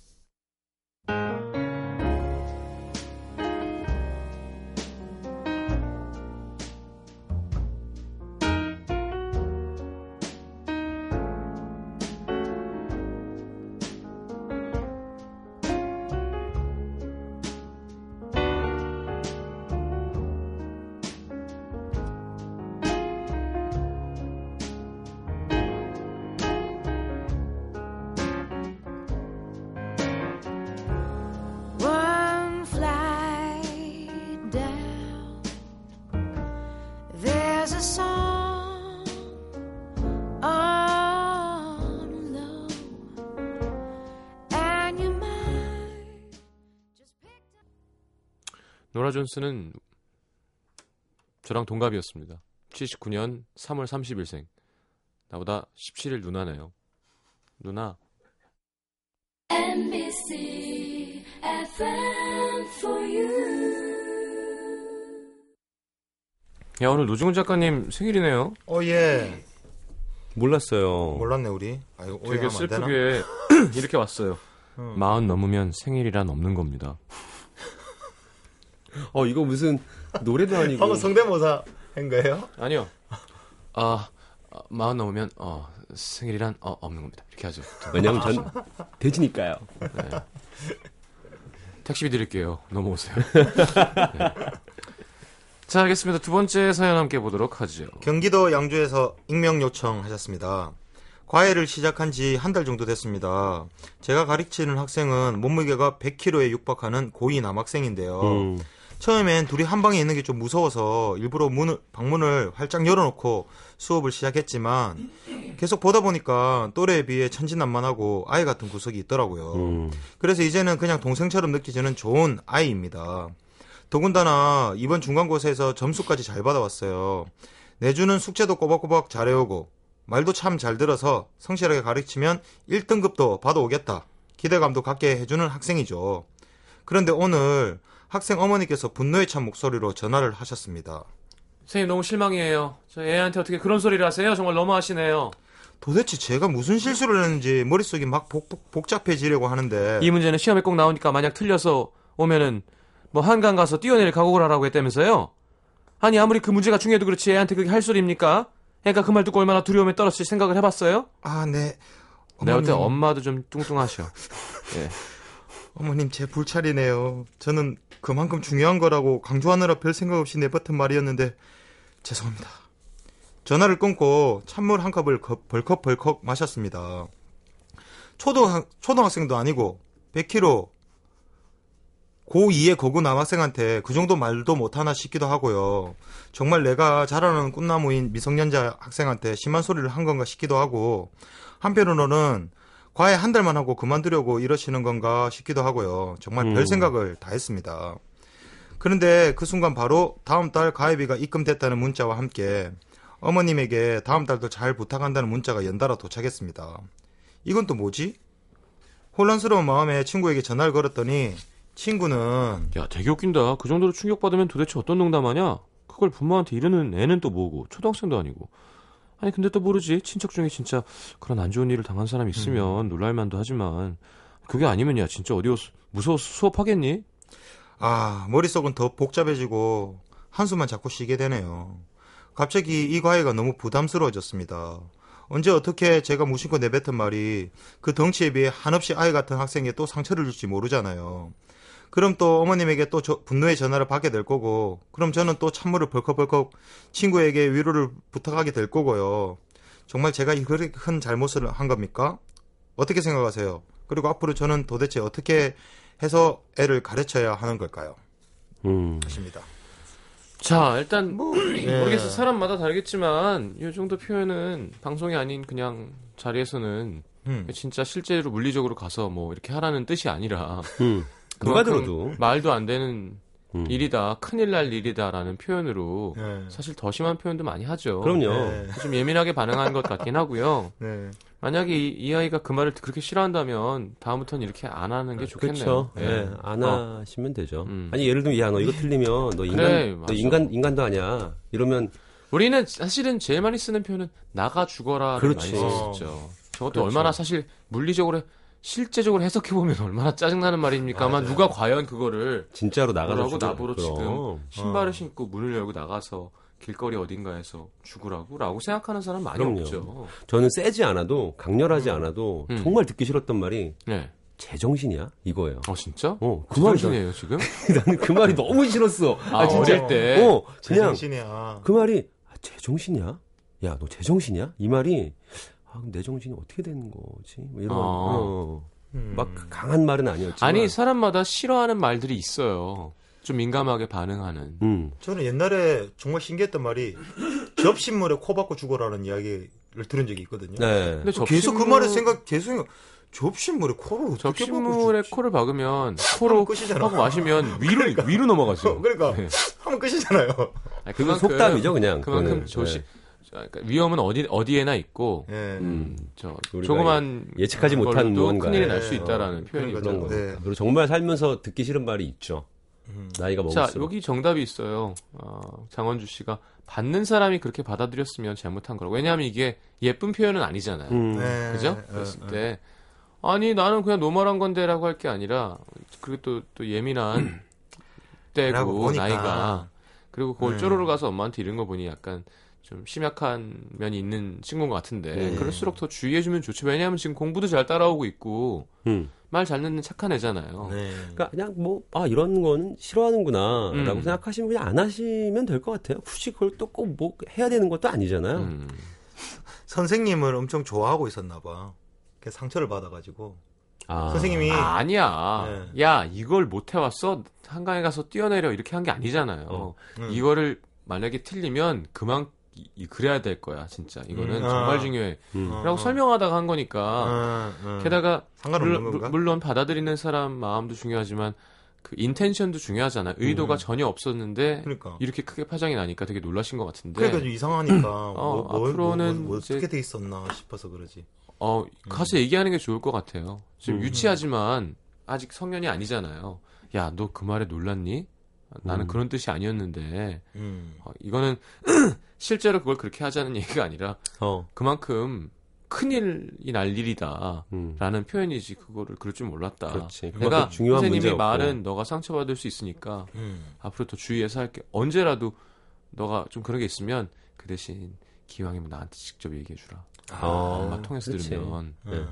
노라 존스는 저랑 동갑이었습니다. 79년 3월 30일생. 나보다 17일 누나네요. 누나, NBC FM for you. 야 오늘 노중훈 작가님 생일이네요. 어, 예. 몰랐어요. 몰랐네, 우리. 아이고, 되게? 슬프게 이렇게 왔어요. 응. 마흔 넘으면 생일이란 없는 겁니다. 어 이거 무슨 노래도 아니고. 방금 성대모사 한 거예요? 아니요. 아, 아, 마흔 넘으면 어, 생일이란 어, 없는 겁니다. 이렇게 하죠. 왜냐면 전 돼지니까요. 택시비 드릴게요. 넘어오세요. 네. 자, 알겠습니다. 두 번째 사연 함께 보도록 하죠. 경기도 양주에서 익명 요청하셨습니다. 과외를 시작한 지 한 달 정도 됐습니다. 제가 가르치는 학생은 몸무게가 100kg에 육박하는 고2 남학생인데요. 음. 처음엔 둘이 한 방에 있는 게 좀 무서워서 일부러 문을, 방문을 활짝 열어놓고 수업을 시작했지만 계속 보다 보니까 또래에 비해 천진난만하고 아이 같은 구석이 있더라고요. 음. 그래서 이제는 그냥 동생처럼 느껴지는 좋은 아이입니다. 더군다나 이번 중간고사에서 점수까지 잘 받아왔어요. 내주는 숙제도 꼬박꼬박 잘해오고 말도 참 잘 들어서 성실하게 가르치면 1등급도 받아오겠다. 기대감도 갖게 해주는 학생이죠. 그런데 오늘 학생 어머니께서 분노에 찬 목소리로 전화를 하셨습니다. 선생님 너무 실망이에요. 저 애한테 어떻게 그런 소리를 하세요? 정말 너무하시네요. 도대체 제가 무슨 실수를 했는지 머릿속이 막 복, 복- 복잡해지려고 하는데 이 문제는 시험에 꼭 나오니까 만약 틀려서 오면은 뭐 한강 가서 뛰어내릴 각오를 하라고 했다면서요? 아니 아무리 그 문제가 중요해도 그렇지 애한테 그게 할 소리입니까? 애가 그 말 듣고 얼마나 두려움에 떨었을 생각을 해봤어요? 아, 네. 내가 볼때 어머님. 엄마도 좀 뚱뚱하셔. 예. 어머님 제 불찰이네요. 저는 그만큼 중요한 거라고 강조하느라 별 생각 없이 내뱉은 말이었는데 죄송합니다. 전화를 끊고 찬물 한 컵을 거- 벌컥 벌컥 마셨습니다. 초등 초등학생도 아니고 100kg 고2의 거구 남학생한테 그 정도 말도 못하나 싶기도 하고요. 정말 내가 자라는 꿈나무인 미성년자 학생한테 심한 소리를 한 건가 싶기도 하고 한편으로는 과외 한 달만 하고 그만두려고 이러시는 건가 싶기도 하고요. 정말 별 음. 생각을 다 했습니다. 그런데 그 순간 바로 다음 달 가회비가 입금됐다는 문자와 함께 어머님에게 다음 달도 잘 부탁한다는 문자가 연달아 도착했습니다. 이건 또 뭐지? 혼란스러운 마음에 친구에게 전화를 걸었더니 친구는 야 되게 웃긴다. 그 정도로 충격받으면 도대체 어떤 농담하냐? 그걸 부모한테 이르는 애는 또 뭐고 초등학생도 아니고. 아니 근데 또 모르지 친척 중에 진짜 그런 안 좋은 일을 당한 사람 있으면 놀랄만도 하지만 그게 아니면 야 진짜 어디 무서워서 수업하겠니? 아, 머릿속은 더 복잡해지고 한숨만 자꾸 쉬게 되네요. 갑자기 이 과외가 너무 부담스러워졌습니다. 언제 어떻게 제가 무심코 내뱉은 말이 그 덩치에 비해 한없이 아이 같은 학생에 또 상처를 줄지 모르잖아요. 그럼 또 어머님에게 또 저- 분노의 전화를 받게 될 거고, 그럼 저는 또 찬물을 벌컥벌컥 친구에게 위로를 부탁하게 될 거고요. 정말 제가 그렇게 큰 잘못을 한 겁니까? 어떻게 생각하세요? 그리고 앞으로 저는 도대체 어떻게 해서 애를 가르쳐야 하는 걸까요? 음. 하십니다. 자 일단 뭐 예. 모르겠어 사람마다 다르겠지만 이 정도 표현은 방송이 아닌 그냥 자리에서는 음. 진짜 실제로 물리적으로 가서 뭐 이렇게 하라는 뜻이 아니라 음. 누가 들어도. 말도 안 되는 음. 일이다 큰일 날 일이다라는 표현으로 네. 사실 더 심한 표현도 많이 하죠. 그럼요. 네. 좀 예민하게 반응한 것 같긴 하고요. 네. 만약에 이, 이 아이가 그 말을 그렇게 싫어한다면 다음부터는 이렇게 안 하는 게 좋겠네요. 그렇죠. 예, 안 어. 하시면 되죠. 음. 아니 예를 들면 야너 이거 틀리면 너 인간 그래, 너. 인간 인간도 아니야. 이러면 우리는 사실은 제일 많이 쓰는 표현은 나가 죽어라를 그렇지. 많이 썼었죠. 저것도 그렇죠. 얼마나 사실 물리적으로 실제적으로 해석해 보면 얼마나 짜증나는 말입니까만 맞아요. 누가 과연 그거를 진짜로 죽어. 나보러 지금 그럼. 신발을 신고 문을 열고 나가서 길거리 어딘가에서 죽으라고라고 생각하는 사람 많이 그럼요. 없죠. 저는 세지 않아도 강렬하지 않아도 음. 정말 듣기 싫었던 말이 네. 제정신이야 이거예요. 어 진짜? 어, 그그 말이 말이네요 지금. 나는 그 말이 너무 싫었어. 아, 진짜. 어릴 때. 어, 그냥 제정신이야. 그 말이 아, 제정신이야? 야, 너 제정신이야? 이 말이 아, 내 정신이 어떻게 되는 거지? 뭐 이런 아. 어, 음. 막 강한 말은 아니었지만 아니 사람마다 싫어하는 말들이 있어요. 좀 민감하게 반응하는. 음. 저는 옛날에 정말 신기했던 말이 접신물에 코 박고 죽어라는 이야기를 들은 적이 있거든요. 네. 근데 계속 그 접신물- 말에 생각 계속 접시물에 코를 박고 코를 박으면 코로 끝이잖아. 하고 마시면 위로 위로 넘어가죠. 그러니까 네. 하면 끝이잖아요. 아니, 그건 속담이죠, 그냥. 그만큼. 조심. 네. 그러니까 위험은 어디 어디에나 있고 예. 음. 저 조그만 예측하지 못한 무언가. 큰일이 예. 날수 있다라는 어, 표현이 그런 거죠. 네. 그리고 정말 살면서 듣기 싫은 말이 있죠. 음. 나이가 자 먹을수록. 여기 정답이 있어요. 어, 장원주 씨가 받는 사람이 그렇게 받아들였으면 잘못한 거라고. 왜냐하면 이게 예쁜 표현은 아니잖아요. 음. 네. 그죠? 예, 그랬을 예. 때 아니 나는 그냥 normal한 건데라고 할 게 아니라 그리고 또 또 예민한 때고. 나이가 그리고 그걸 네. 쪼로로 가서 엄마한테 이런 거 보니 약간 좀 심약한 면이 있는 친구인 것 같은데 네. 그럴수록 더 주의해주면 좋죠. 왜냐하면 지금 공부도 잘 따라오고 있고 음. 말잘 듣는 착한 애잖아요. 네. 그러니까 그냥 뭐 아 이런 거는 싫어하는구나라고 음. 생각하시면 그냥 안 하시면 될 것 같아요. 굳이 그걸 또 꼭 뭐 해야 되는 것도 아니잖아요. 음. 선생님을 엄청 좋아하고 있었나 봐. 그 상처를 받아가지고 아. 선생님이 아, 아니야. 네. 야, 이걸 못 해왔어? 한강에 가서 뛰어내려. 이렇게 한 게 아니잖아요. 어. 음. 이거를 만약에 틀리면 그만, 이, 이- 그래야 될 거야, 진짜. 이거는 음. 정말 아. 중요해. 음. 어. 라고 설명하다가 한 거니까. 어, 어. 게다가, 상관없는 물론? 물론 받아들이는 사람 마음도 중요하지만, 그 인텐션도 중요하잖아. 의도가 음. 전혀 없었는데, 그러니까. 이렇게 크게 파장이 나니까 되게 놀라신 것 같은데. 그러니까 좀 이상하니까 뭐, 뭐, 앞으로는 뭐, 뭐 이제- 어떻게 돼 있었나 싶어서 그러지. 어, 가서 얘기하는 게 좋을 것 같아요. 지금 음. 유치하지만 아직 성년이 아니잖아요. 야, 너 그 말에 놀랐니? 나는 음. 그런 뜻이 아니었는데, 음. 어, 이거는 실제로 그걸 그렇게 하자는 얘기가 아니라 어. 그만큼 큰일이 날 일이다. 음. 라는 표현이지 그거를 그럴 줄 몰랐다. 그렇지. 내가 선생님이. 말은 너가 상처받을 수 있으니까 음. 앞으로 더 주의해서 할게. 언제라도 너가 좀 그런 게 있으면 그 대신 기왕이면 나한테 직접 얘기해 주라. 아, 엄마 통해서 그렇지. 들으면 네. 음.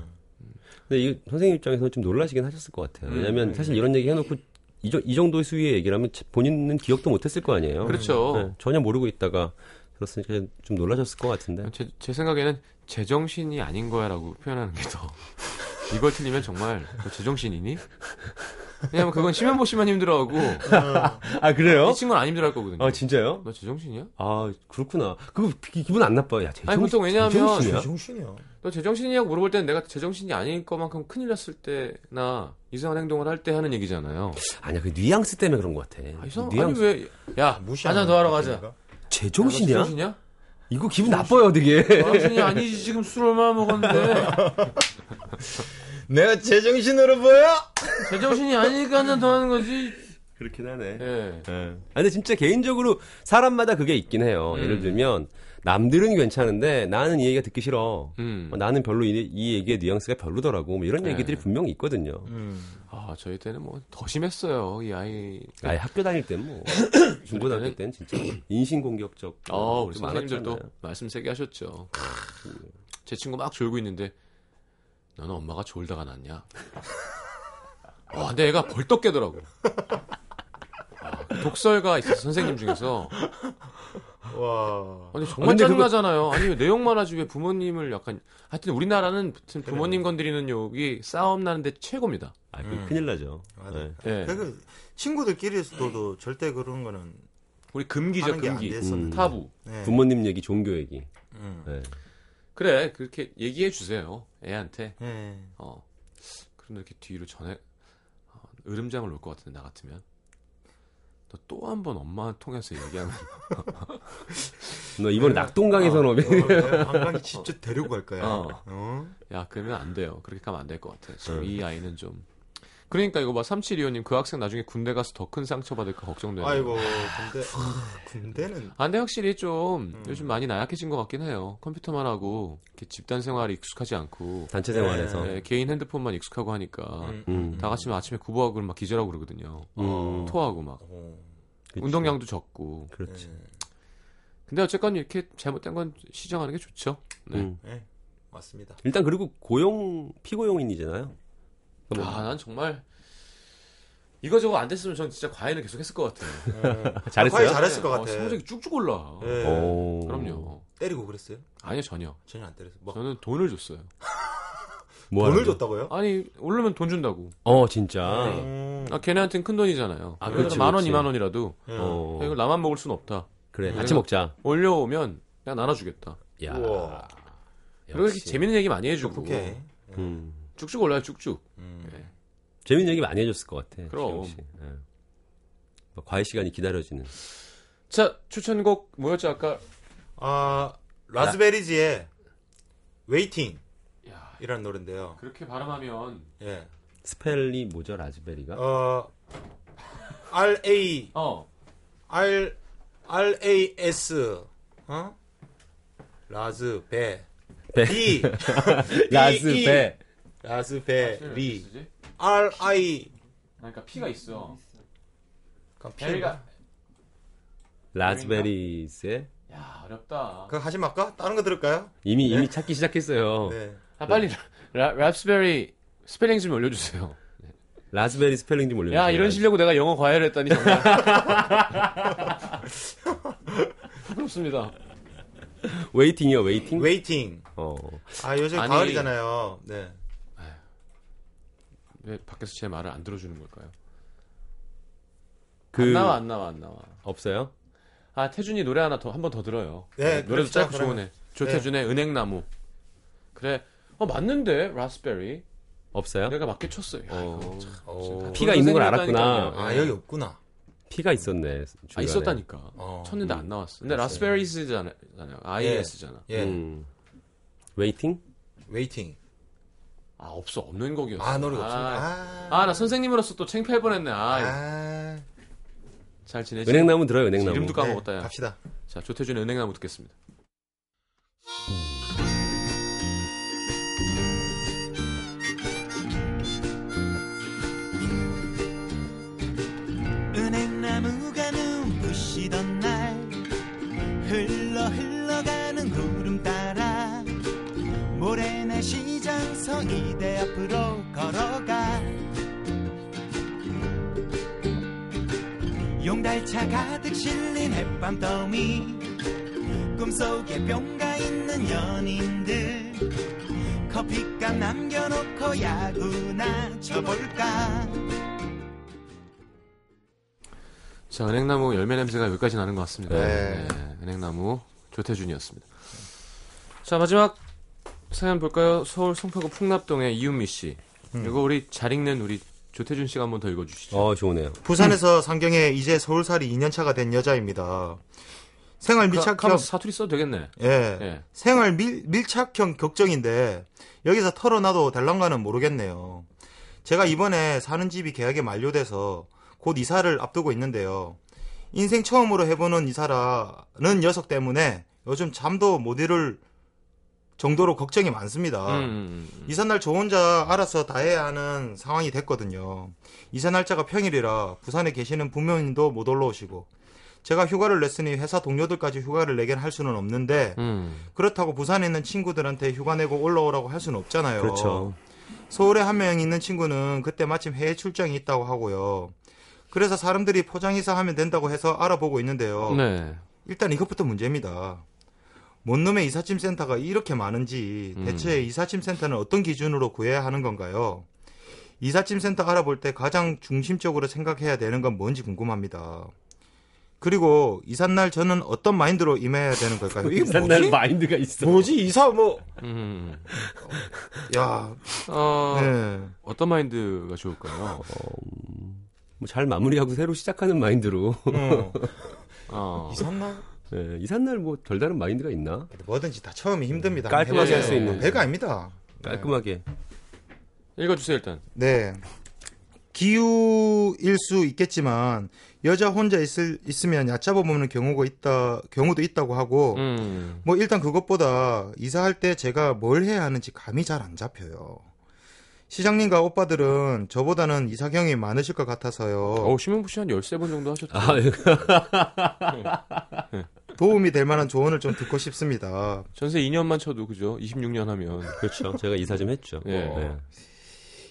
근데 이 선생님 입장에서는 좀 놀라시긴 하셨을 것 같아요. 음. 왜냐하면 사실 이런 얘기 해놓고 이, 정- 이 정도의 수위의 얘기라면 본인은 기억도 못했을 거 아니에요. 그렇죠. 네, 전혀 모르고 있다가 들었으니까 좀 놀라셨을 것 같은데. 제, 제 생각에는 제정신이 아닌 거야라고 표현하는 게 더. 이걸 틀리면 정말 너 제정신이니? 왜냐면 그건 시면 보시면 힘들어하고 아 그래요? 이 친구는 안 힘들어할 거거든요. 아 진짜요? 너 제정신이야? 아 그렇구나. 그거 기, 기분 안 나빠요. 야, 제정, 아니, 보통 왜냐하면 제정신이야? 정신이야. 너 제정신이냐고 물어볼 때는 내가 제정신이 아닐 것만큼 큰일 났을 때나 이상한 행동을 할 때 하는 얘기잖아요. 아니야 그 뉘앙스 때문에 그런 것 같아. 아, 이상 뉘앙스. 아니 왜? 야, 무시하는 한잔 더 하러 가자. 제정신이야? 너 제정신이야? 이거 기분 나빠요 되게. 제정신이 아니지 지금 술 얼마나 먹었는데 내가 제정신으로 보여? 제정신이 아니니까 한잔 더 하는 거지. 그렇긴 하네. 예. 예. 아, 근데 진짜 개인적으로 사람마다 그게 있긴 해요. 음. 예를 들면 남들은 괜찮은데 나는 이 얘기가 듣기 싫어. 음. 어, 나는 별로 이, 이 얘기의 뉘앙스가 별로더라고. 뭐 이런 네. 얘기들이 분명히 있거든요. 음. 아 저희 때는 뭐 더 심했어요 이 아이. 아예 학교 다닐 땐뭐 중고등학교 때는 진짜 인신공격적. 어, 우리 좀 선생님들도. 말씀 세게 하셨죠. 제 친구 막 졸고 있는데 너는 엄마가 졸다가 났냐? 와, 근데 애가 벌떡 깨더라고. 아, 그 독설가 있었어 선생님 중에서. 와. 아니 정말 근데 짜증나잖아요. 아니 왜 내용만 하지 왜 부모님을 약간 하여튼 우리나라는 부모님 건드리는 욕이 싸움 나는데 최고입니다. 아, 그 음. 큰일 나죠. 맞아. 네. 예. 그 친구들끼리서도 절대 그런 거는 우리 금기죠 금기. 됐었는데. 타부. 네. 부모님 얘기, 종교 얘기. 음. 네. 그래 그렇게 얘기해 주세요 애한테. 네. 어. 그런데 이렇게 뒤로 전에 어, 으름장을 놓을 것 같은데 나 같으면 너 또 한 번 엄마 통해서 얘기하면 너 이번에 낙동강에서 너 어, 내가 한강에 직접 데리고 갈 거야. 어. 어? 야 그러면 안 돼요 그렇게 가면 안 될 것 같아 지금 음. 이 아이는 좀 그러니까 이거 봐 3725님 그 학생 나중에 군대 가서 더 큰 상처 받을까 걱정돼요 아이고, 근데 군대는 아, 근데 확실히 좀 음. 요즘 많이 나약해진 것 같긴 해요 컴퓨터만 하고 이렇게 집단 생활이 익숙하지 않고 단체 생활에서. 네, 개인 핸드폰만 익숙하고 하니까 음, 음. 다 같이 아침에 구보하고 막 기절하고 그러거든요 음. 토하고 막 어, 그치. 운동량도 적고 그렇지. 네. 근데 어쨌건 이렇게 잘못된 건 시정하는 게 좋죠. 네. 음. 네. 맞습니다. 일단 그리고 고용 피고용인이잖아요. 아, 난 정말 이거 저거 안 됐으면 전 진짜 과외는 계속 했을 것 같아요. 잘했어요? 과외 잘했을 것 어, 같아. 성적이 쭉쭉 올라. 네. 오. 그럼요. 때리고 그랬어요? 아니요, 전혀. 전혀 안 때렸어. 뭐 저는 돈을 줬어요. 뭐 돈을? 줬다고요? 아니, 오르면 돈 준다고. 어 진짜. 음. 아, 걔네한테는 큰 돈이잖아요. 아, 아, 그렇지, 만 원, 그렇지. 이만 원이라도 예. 어. 야, 이걸 나만 먹을 순 없다. 그래 네. 같이 먹자. 올려오면 그냥 나눠주겠다. 야. 우와. 그리고. 재밌는 얘기 많이 해주고. 음. 쭉쭉 올라요, 쭉쭉. 음. 예. 재밌는 얘기 많이 해줬을 것 같아. 그럼. 뭐 과외 시간이 기다려지는. 자, 추천곡 뭐였죠, 아까? 아 라즈베리즈의 Waiting 야, 이라는 노래인데요. 그렇게 발음하면 예. spell이 뭐죠, raspberry가? 어 R A 어, R R A S 어? 라즈 베 배. 리 라즈베. 라즈베리 쓰지? R I 그러니까 P가 있어. 그럼 berry가 Raspberries의 야, 어렵다. 그거 하지 말까? 다른 거 들을까요? 이미 이미 찾기 시작했어요. 네. 아, 빨리 라, 랍스베리 스펠링 좀 올려주세요. 라즈베리 스펠링 좀 올려주세요. 야, 이런 실력으 내가 영어 과외를 했다니 정말. 부끄럽습니다. Waiting이요, Waiting? Waiting. 어. 아 요즘 아니. 가을이잖아요. 네. 왜 밖에서 제 말을 안 들어주는 걸까요? 그 안 나와, 안 나와, 안 나와. 없어요? 아, 태준이 노래 하나 더, 한 번 더 들어요. 네, 노래도 그렇죠, 짧고 그러면. 좋으네. 조태준의 은행나무. 그래. 어, 맞는데, 라스베리. 없어요? 내가 맞게 쳤어요. 야, 어. 어. P가 있는 걸. 알았구나. 아 여기 없구나. P가 있었네. 아, 중간에. 있었다니까. 어. 쳤는데 안 나왔어. 근데. Raspberries잖아요. IS잖아. 예. 음. Waiting? Waiting. 아, 없어. 없는 곡이었어. 아 노래가 아, 없습니다. 아, 나 선생님으로서 또 창피할 뻔했네. 아, 아. 잘 지내지? 은행나무 들어요, 은행나무. 이름도 까먹었다, 네, 야. 갑시다. 자, 조태준의 은행나무 듣겠습니다. 은 달차 가득 실린 햇밤 더미 꿈속에 뿅가 있는 연인들 커피값 남겨놓고 야구나 쳐볼까 자, 은행나무 열매 냄새가 여기까지 나는 것 같습니다. 네. 은행나무 조태준이었습니다. 자, 마지막 사연 볼까요? 서울 송파구 풍납동의 이윤미 씨. 음. 이거 우리 잘 읽는 우리 조태준 씨가 한번 더 읽어주시죠. 어, 좋으네요. 부산에서 상경에 이제 서울살이 2년차가 된 여자입니다. 생활 밀착형 밀착하면 사투리 써도 되겠네. 예. 예. 생활 밀, 밀착형 걱정인데 여기서 털어놔도 될랑가는 모르겠네요. 제가 이번에 사는 집이 계약이 만료돼서 곧 이사를 앞두고 있는데요. 인생 처음으로 해보는 이사라는 녀석 때문에 요즘 잠도 못 이룰 정도로 걱정이 많습니다. 음, 음, 음. 이삿날 저 혼자 알아서 다 해야 하는 상황이 됐거든요. 이사 날짜가 평일이라 부산에 계시는 부모님도 못 올라오시고 제가 휴가를 냈으니 회사 동료들까지 휴가를 내긴 할 수는 없는데 음. 그렇다고 부산에 있는 친구들한테 휴가 내고 올라오라고 할 수는 없잖아요. 그렇죠. 서울에 한 명 있는 친구는 그때 마침 해외 출장이 있다고 하고요. 그래서 사람들이 포장이사 하면 된다고 해서 알아보고 있는데요. 네. 일단 이것부터 문제입니다. 뭔 놈의 이삿짐 센터가 이렇게 많은지 대체 이삿짐 센터는 어떤 기준으로 구해야 하는 건가요? 이삿짐 센터 알아볼 때 가장 중심적으로 생각해야 되는 건 뭔지 궁금합니다. 그리고 이삿날 저는 어떤 마인드로 임해야 되는 걸까요? 이삿날? 마인드가 있어. 뭐지 이사 뭐? 음. 야, 어, 네. 어떤 마인드가 좋을까요? 뭐잘 마무리하고 새로 시작하는 마인드로. 어. 어. 이삿날 예, 이삿날 뭐 별다른 마인드가 있나? 뭐든지 다 처음이 힘듭니다. 깔끔하게 할 수 있는. 별거 아닙니다. 깔끔하게. 읽어주세요, 일단. 네. 기우일 수 있겠지만 여자 혼자 있을 있으면 얕잡아 보는 경우가 있다 경우도 있다고 하고 음. 뭐 일단 그것보다 이사할 때 제가 뭘 해야 하는지 감이 잘 안 잡혀요. 시장님과 오빠들은 저보다는 이사 경험이 많으실 것 같아서요. 어, 심영부 씨한 13번 정도 하셨죠? 아, 도움이 될 만한 조언을 좀 듣고 싶습니다. 전세 2년만 쳐도, 그죠? 26년 하면. 그렇죠. 제가 이사 좀 했죠. 예. 네.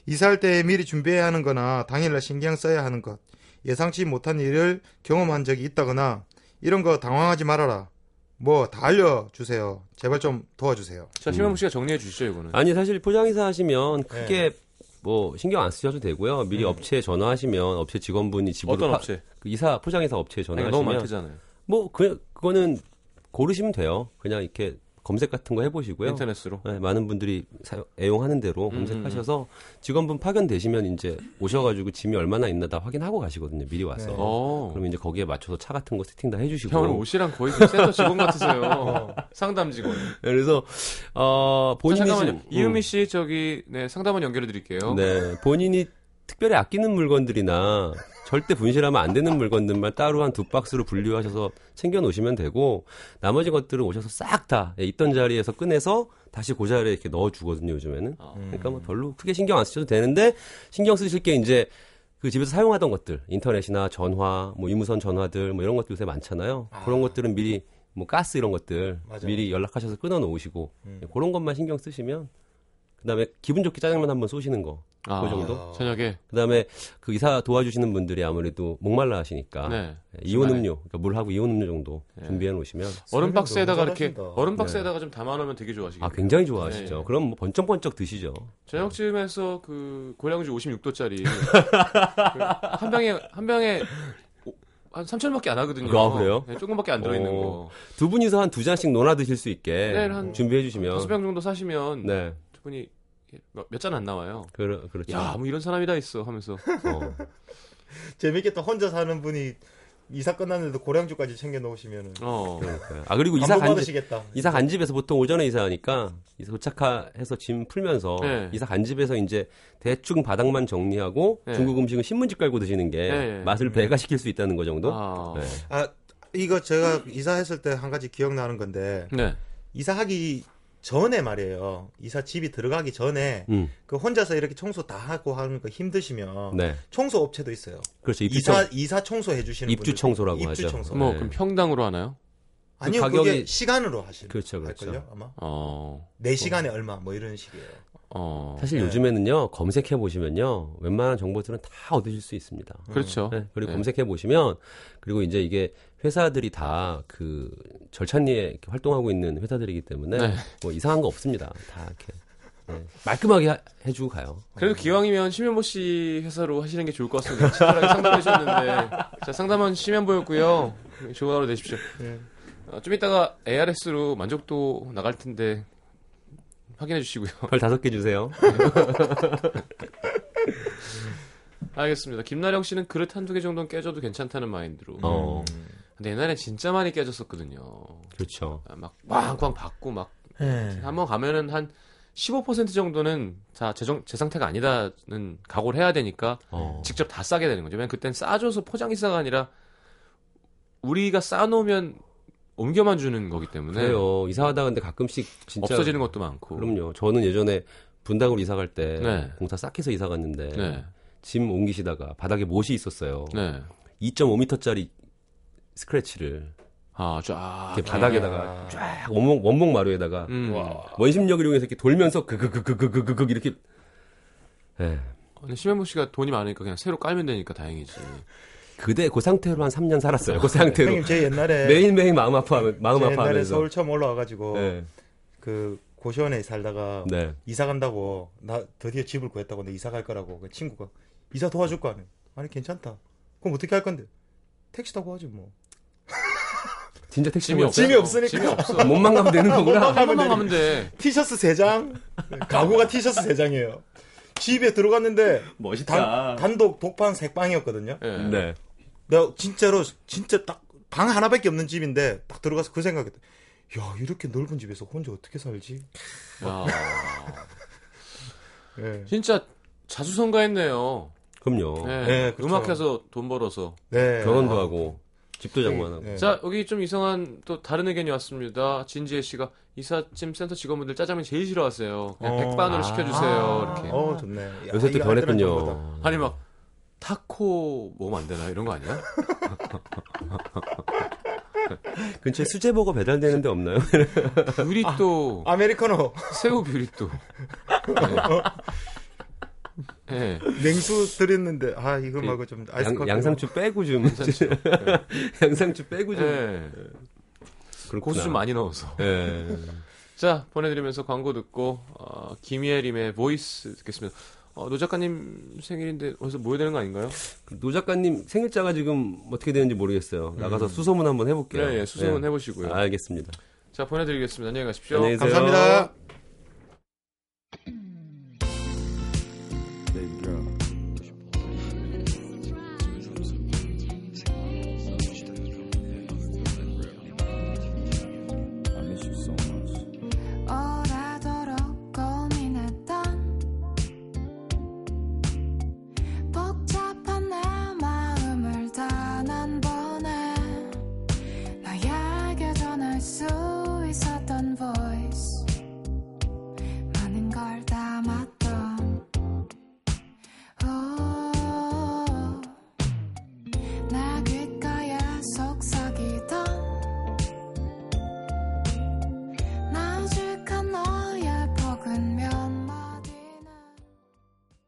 이사할 때 미리 준비해야 하는 거나 당일날 신경 써야 하는 것, 예상치 못한 일을 경험한 적이 있다거나 이런 거 당황하지 말아라. 뭐 다 알려주세요. 제발 좀 도와주세요. 자, 심영부 씨가 정리해 주시죠, 이거는. 아니 사실 포장이사 하시면 크게 뭐 신경 안 쓰셔도 되고요. 미리 음. 업체에 전화하시면 업체 직원분이 집으로 어떤 파- 업체? 그 이사 포장이사 업체에 전화하시면 너무 많대잖아요. 뭐 그, 그거는 고르시면 돼요. 그냥 이렇게 검색 같은 거 해보시고요. 인터넷으로. 네, 많은 분들이 사용, 애용하는 대로 음, 검색하셔서 직원분 파견되시면 이제 오셔가지고 짐이 얼마나 있나 다 확인하고 가시거든요. 미리 와서. 네. 어. 그럼 이제 거기에 맞춰서 차 같은 거 세팅 다 해주시고. 형은 옷이랑 거의 그 센터 직원 같으세요. 상담 직원. 그래서 어 본인 본인이 잠깐만요. 지금- 이은미 씨 저기 네 상담원 연결해 드릴게요. 네, 본인이 특별히 아끼는 물건들이나 절대 분실하면 안 되는 물건들만 따로 한 두 박스로 분류하셔서 챙겨 놓으시면 되고 나머지 것들은 오셔서 싹 다 있던 자리에서 꺼내서 다시 그 자리에 이렇게 넣어 주거든요, 요즘에는. 아. 그러니까 뭐 별로 크게 신경 안 쓰셔도 되는데 신경 쓰실 게 이제 그 집에서 사용하던 것들, 인터넷이나 전화, 뭐 유무선 전화들 뭐 이런 것들 요새 많잖아요. 그런 것들은 미리 뭐 가스 이런 것들 맞아요. 미리 연락하셔서 끊어 놓으시고 그런 것만 신경 쓰시면 그다음에 기분 좋게 짜장면 한번 쏘시는 거. 아, 그 정도? 저녁에. 그다음에 그 이사 도와주시는 분들이 아무래도 목말라 하시니까 네. 이온 중간에. 음료, 그러니까 물하고 이온 음료 정도 네. 준비해 놓으시면 얼음 박스에다가 이렇게. 얼음 박스에다가 좀 담아 놓으면 되게 아 좋아하시겠네요. 굉장히 좋아하시죠. 네. 그럼 뭐 번쩍번쩍 드시죠. 저녁쯤에서 그 고량주 56도짜리 한 병에 한 병에 오- 한 3천원밖에 안 하거든요. 아, 그래요? 네, 조금밖에 안 들어 있는 어. 거. 두 분이서 한 두 잔씩 논아 드실 수 있게 네, 한 준비해 주시면 다섯 병 정도 사시면 네, 두 분이 몇 잔 안 나와요. 그러, 그렇죠. 야, 뭐 이런 사람이 다 있어 하면서 어. 재밌겠다. 혼자 사는 분이 이사 끝났는데도 고량주까지 챙겨 놓으시면은 어. 그러니까요. 아 그리고 이사 간 집, 받으시겠다. 이사 간 집에서 보통 오전에 이사하니까 이사 도착해서 짐 풀면서 네. 이사 간 집에서 이제 대충 바닥만 정리하고 네. 중국 음식은 신문지 깔고 드시는 게 네, 네. 맛을 배가 시킬 수 있다는 거 정도. 아. 네. 아 이거 제가 이사했을 때 한 가지 기억나는 건데 네. 이사하기 전에 말이에요. 이사 집이 들어가기 전에 음, 그 혼자서 이렇게 청소 다 하고 하는 거 힘드시면 네, 청소 업체도 있어요. 그렇죠. 입주 이사 청- 이사 청소 해 주시는 입주 청소라고 입주 하죠. 청소. 뭐 네. 그럼 평당으로 하나요? 아니요, 그 그게 가격이- 시간으로 하시는 그렇죠, 그렇죠. 할걸요 아마 어. 네 시간에 얼마 뭐 이런 식이에요. 어. 사실 네. 요즘에는요 검색해 보시면요 웬만한 정보들은 다 얻으실 수 있습니다. 그렇죠. 네, 그리고 네. 검색해 보시면 그리고 이제 이게 회사들이 다 그 절찬리에 이렇게 활동하고 있는 회사들이기 때문에 네. 뭐 이상한 거 없습니다. 다 이렇게 네, 말끔하게 하- 해주고 가요. 그래도 기왕이면 심현보 씨 회사로 하시는 게 좋을 것 같습니다. 친절하게 상담해 주셨는데. 자, 상담원 심현보였고요. 좋은 하루 되십시오. 네. 어, 좀 이따가 ARS로 만족도 나갈 텐데 확인해 주시고요. 별 다섯 개 주세요. 알겠습니다. 김나령 씨는 그릇 한두 개 정도는 깨져도 괜찮다는 마인드로. 어, 근데 옛날엔 진짜 많이 깨졌었거든요. 그렇죠. 아, 막 왕꽝 받고 막 네. 한번 가면은 한 15% 정도는 자, 제, 정, 제 상태가 아니다는 각오를 해야 되니까 어. 직접 다 싸게 되는 거죠. 왜냐면 그땐 싸줘서 포장이사가 아니라 우리가 싸놓으면 옮겨만 주는 거기 때문에 그래요. 이사하다 근데 가끔씩 진짜 없어지는 것도 많고. 그럼요. 저는 예전에 분당으로 이사 갈 때 네. 공사 싹 해서 이사 갔는데 네. 짐 옮기시다가 바닥에 못이 있었어요. 네. 2.5m짜리 스크래치를 아, 쫙. 이렇게 바닥에다가 쫙 원목 원목 마루에다가 음. 원심력을 이용해서 이렇게 돌면서 그그그그그그그 이렇게 예. 근데 심현보 씨가 돈이 많으니까 그냥 새로 깔면 되니까 다행이지. 그대 그 상태로 한 3년 살았어요. 그 상태로 형님 제 옛날에 매일 매일 마음 아파하면 마음 제 옛날에 아파하면서 서울 처음 올라와가지고 네. 그 고시원에 살다가 네. 이사 간다고 나 드디어 집을 구했다고 내 이사 갈 거라고 그 친구가 이사 도와줄 거 아니야 아니 괜찮다 그럼 어떻게 할 건데 택시 타고 하지 뭐 진짜 택시 짐이 없어. 짐이 없으니까. 짐이 없어. 몸만 가면 되는 거구나. 한 번만 가면 돼. 티셔츠 3장 가구가 티셔츠 3장이에요 집에 들어갔는데 단, 단독 독방 색방이었거든요 예. 네. 내가 진짜로 진짜 딱 방 하나밖에 없는 집인데 딱 들어가서 그 생각했다 야 이렇게 넓은 집에서 혼자 어떻게 살지 야, 예. 진짜 자수성가했네요. 그럼요. 네. 네, 그렇죠. 음악해서 돈 벌어서. 네. 결혼도 아, 하고 집도 장만하고. 네. 자, 여기 좀 이상한 또 다른 의견이 왔습니다. 진지혜 씨가 이삿짐 센터 직원분들 짜장면 제일 싫어하세요. 그냥 어. 백반으로 아. 시켜주세요. 이렇게. 어 좋네 야, 요새 또. 변했군요. 아니 막 타코 먹으면 안 되나 이런 거 아니야? 근처에 수제버거 배달되는 데 없나요? 뷰리 또 아 메리카노 새우 뷰리 또. 네. 네. 냉수 드렸는데 아 이거 말고 좀 아이스 양, 커피 양상추 빼고 좀. 괜찮죠? 양상추 빼고 좀. 네. 그렇구나. 고수 좀 많이 넣어서. 네. 자, 보내드리면서 광고 듣고, 어, 김예림의 Voice 듣겠습니다. 어, 노 작가님 생일인데 어디서 모여야 되는 거 아닌가요? 노 작가님 생일자가 지금 어떻게 되는지 모르겠어요. 나가서 수소문 한번 해볼게요. 네, 예, 수소문 네. 해보시고요. 알겠습니다. 자, 보내드리겠습니다. 안녕히 가십시오. 안녕히. 감사합니다.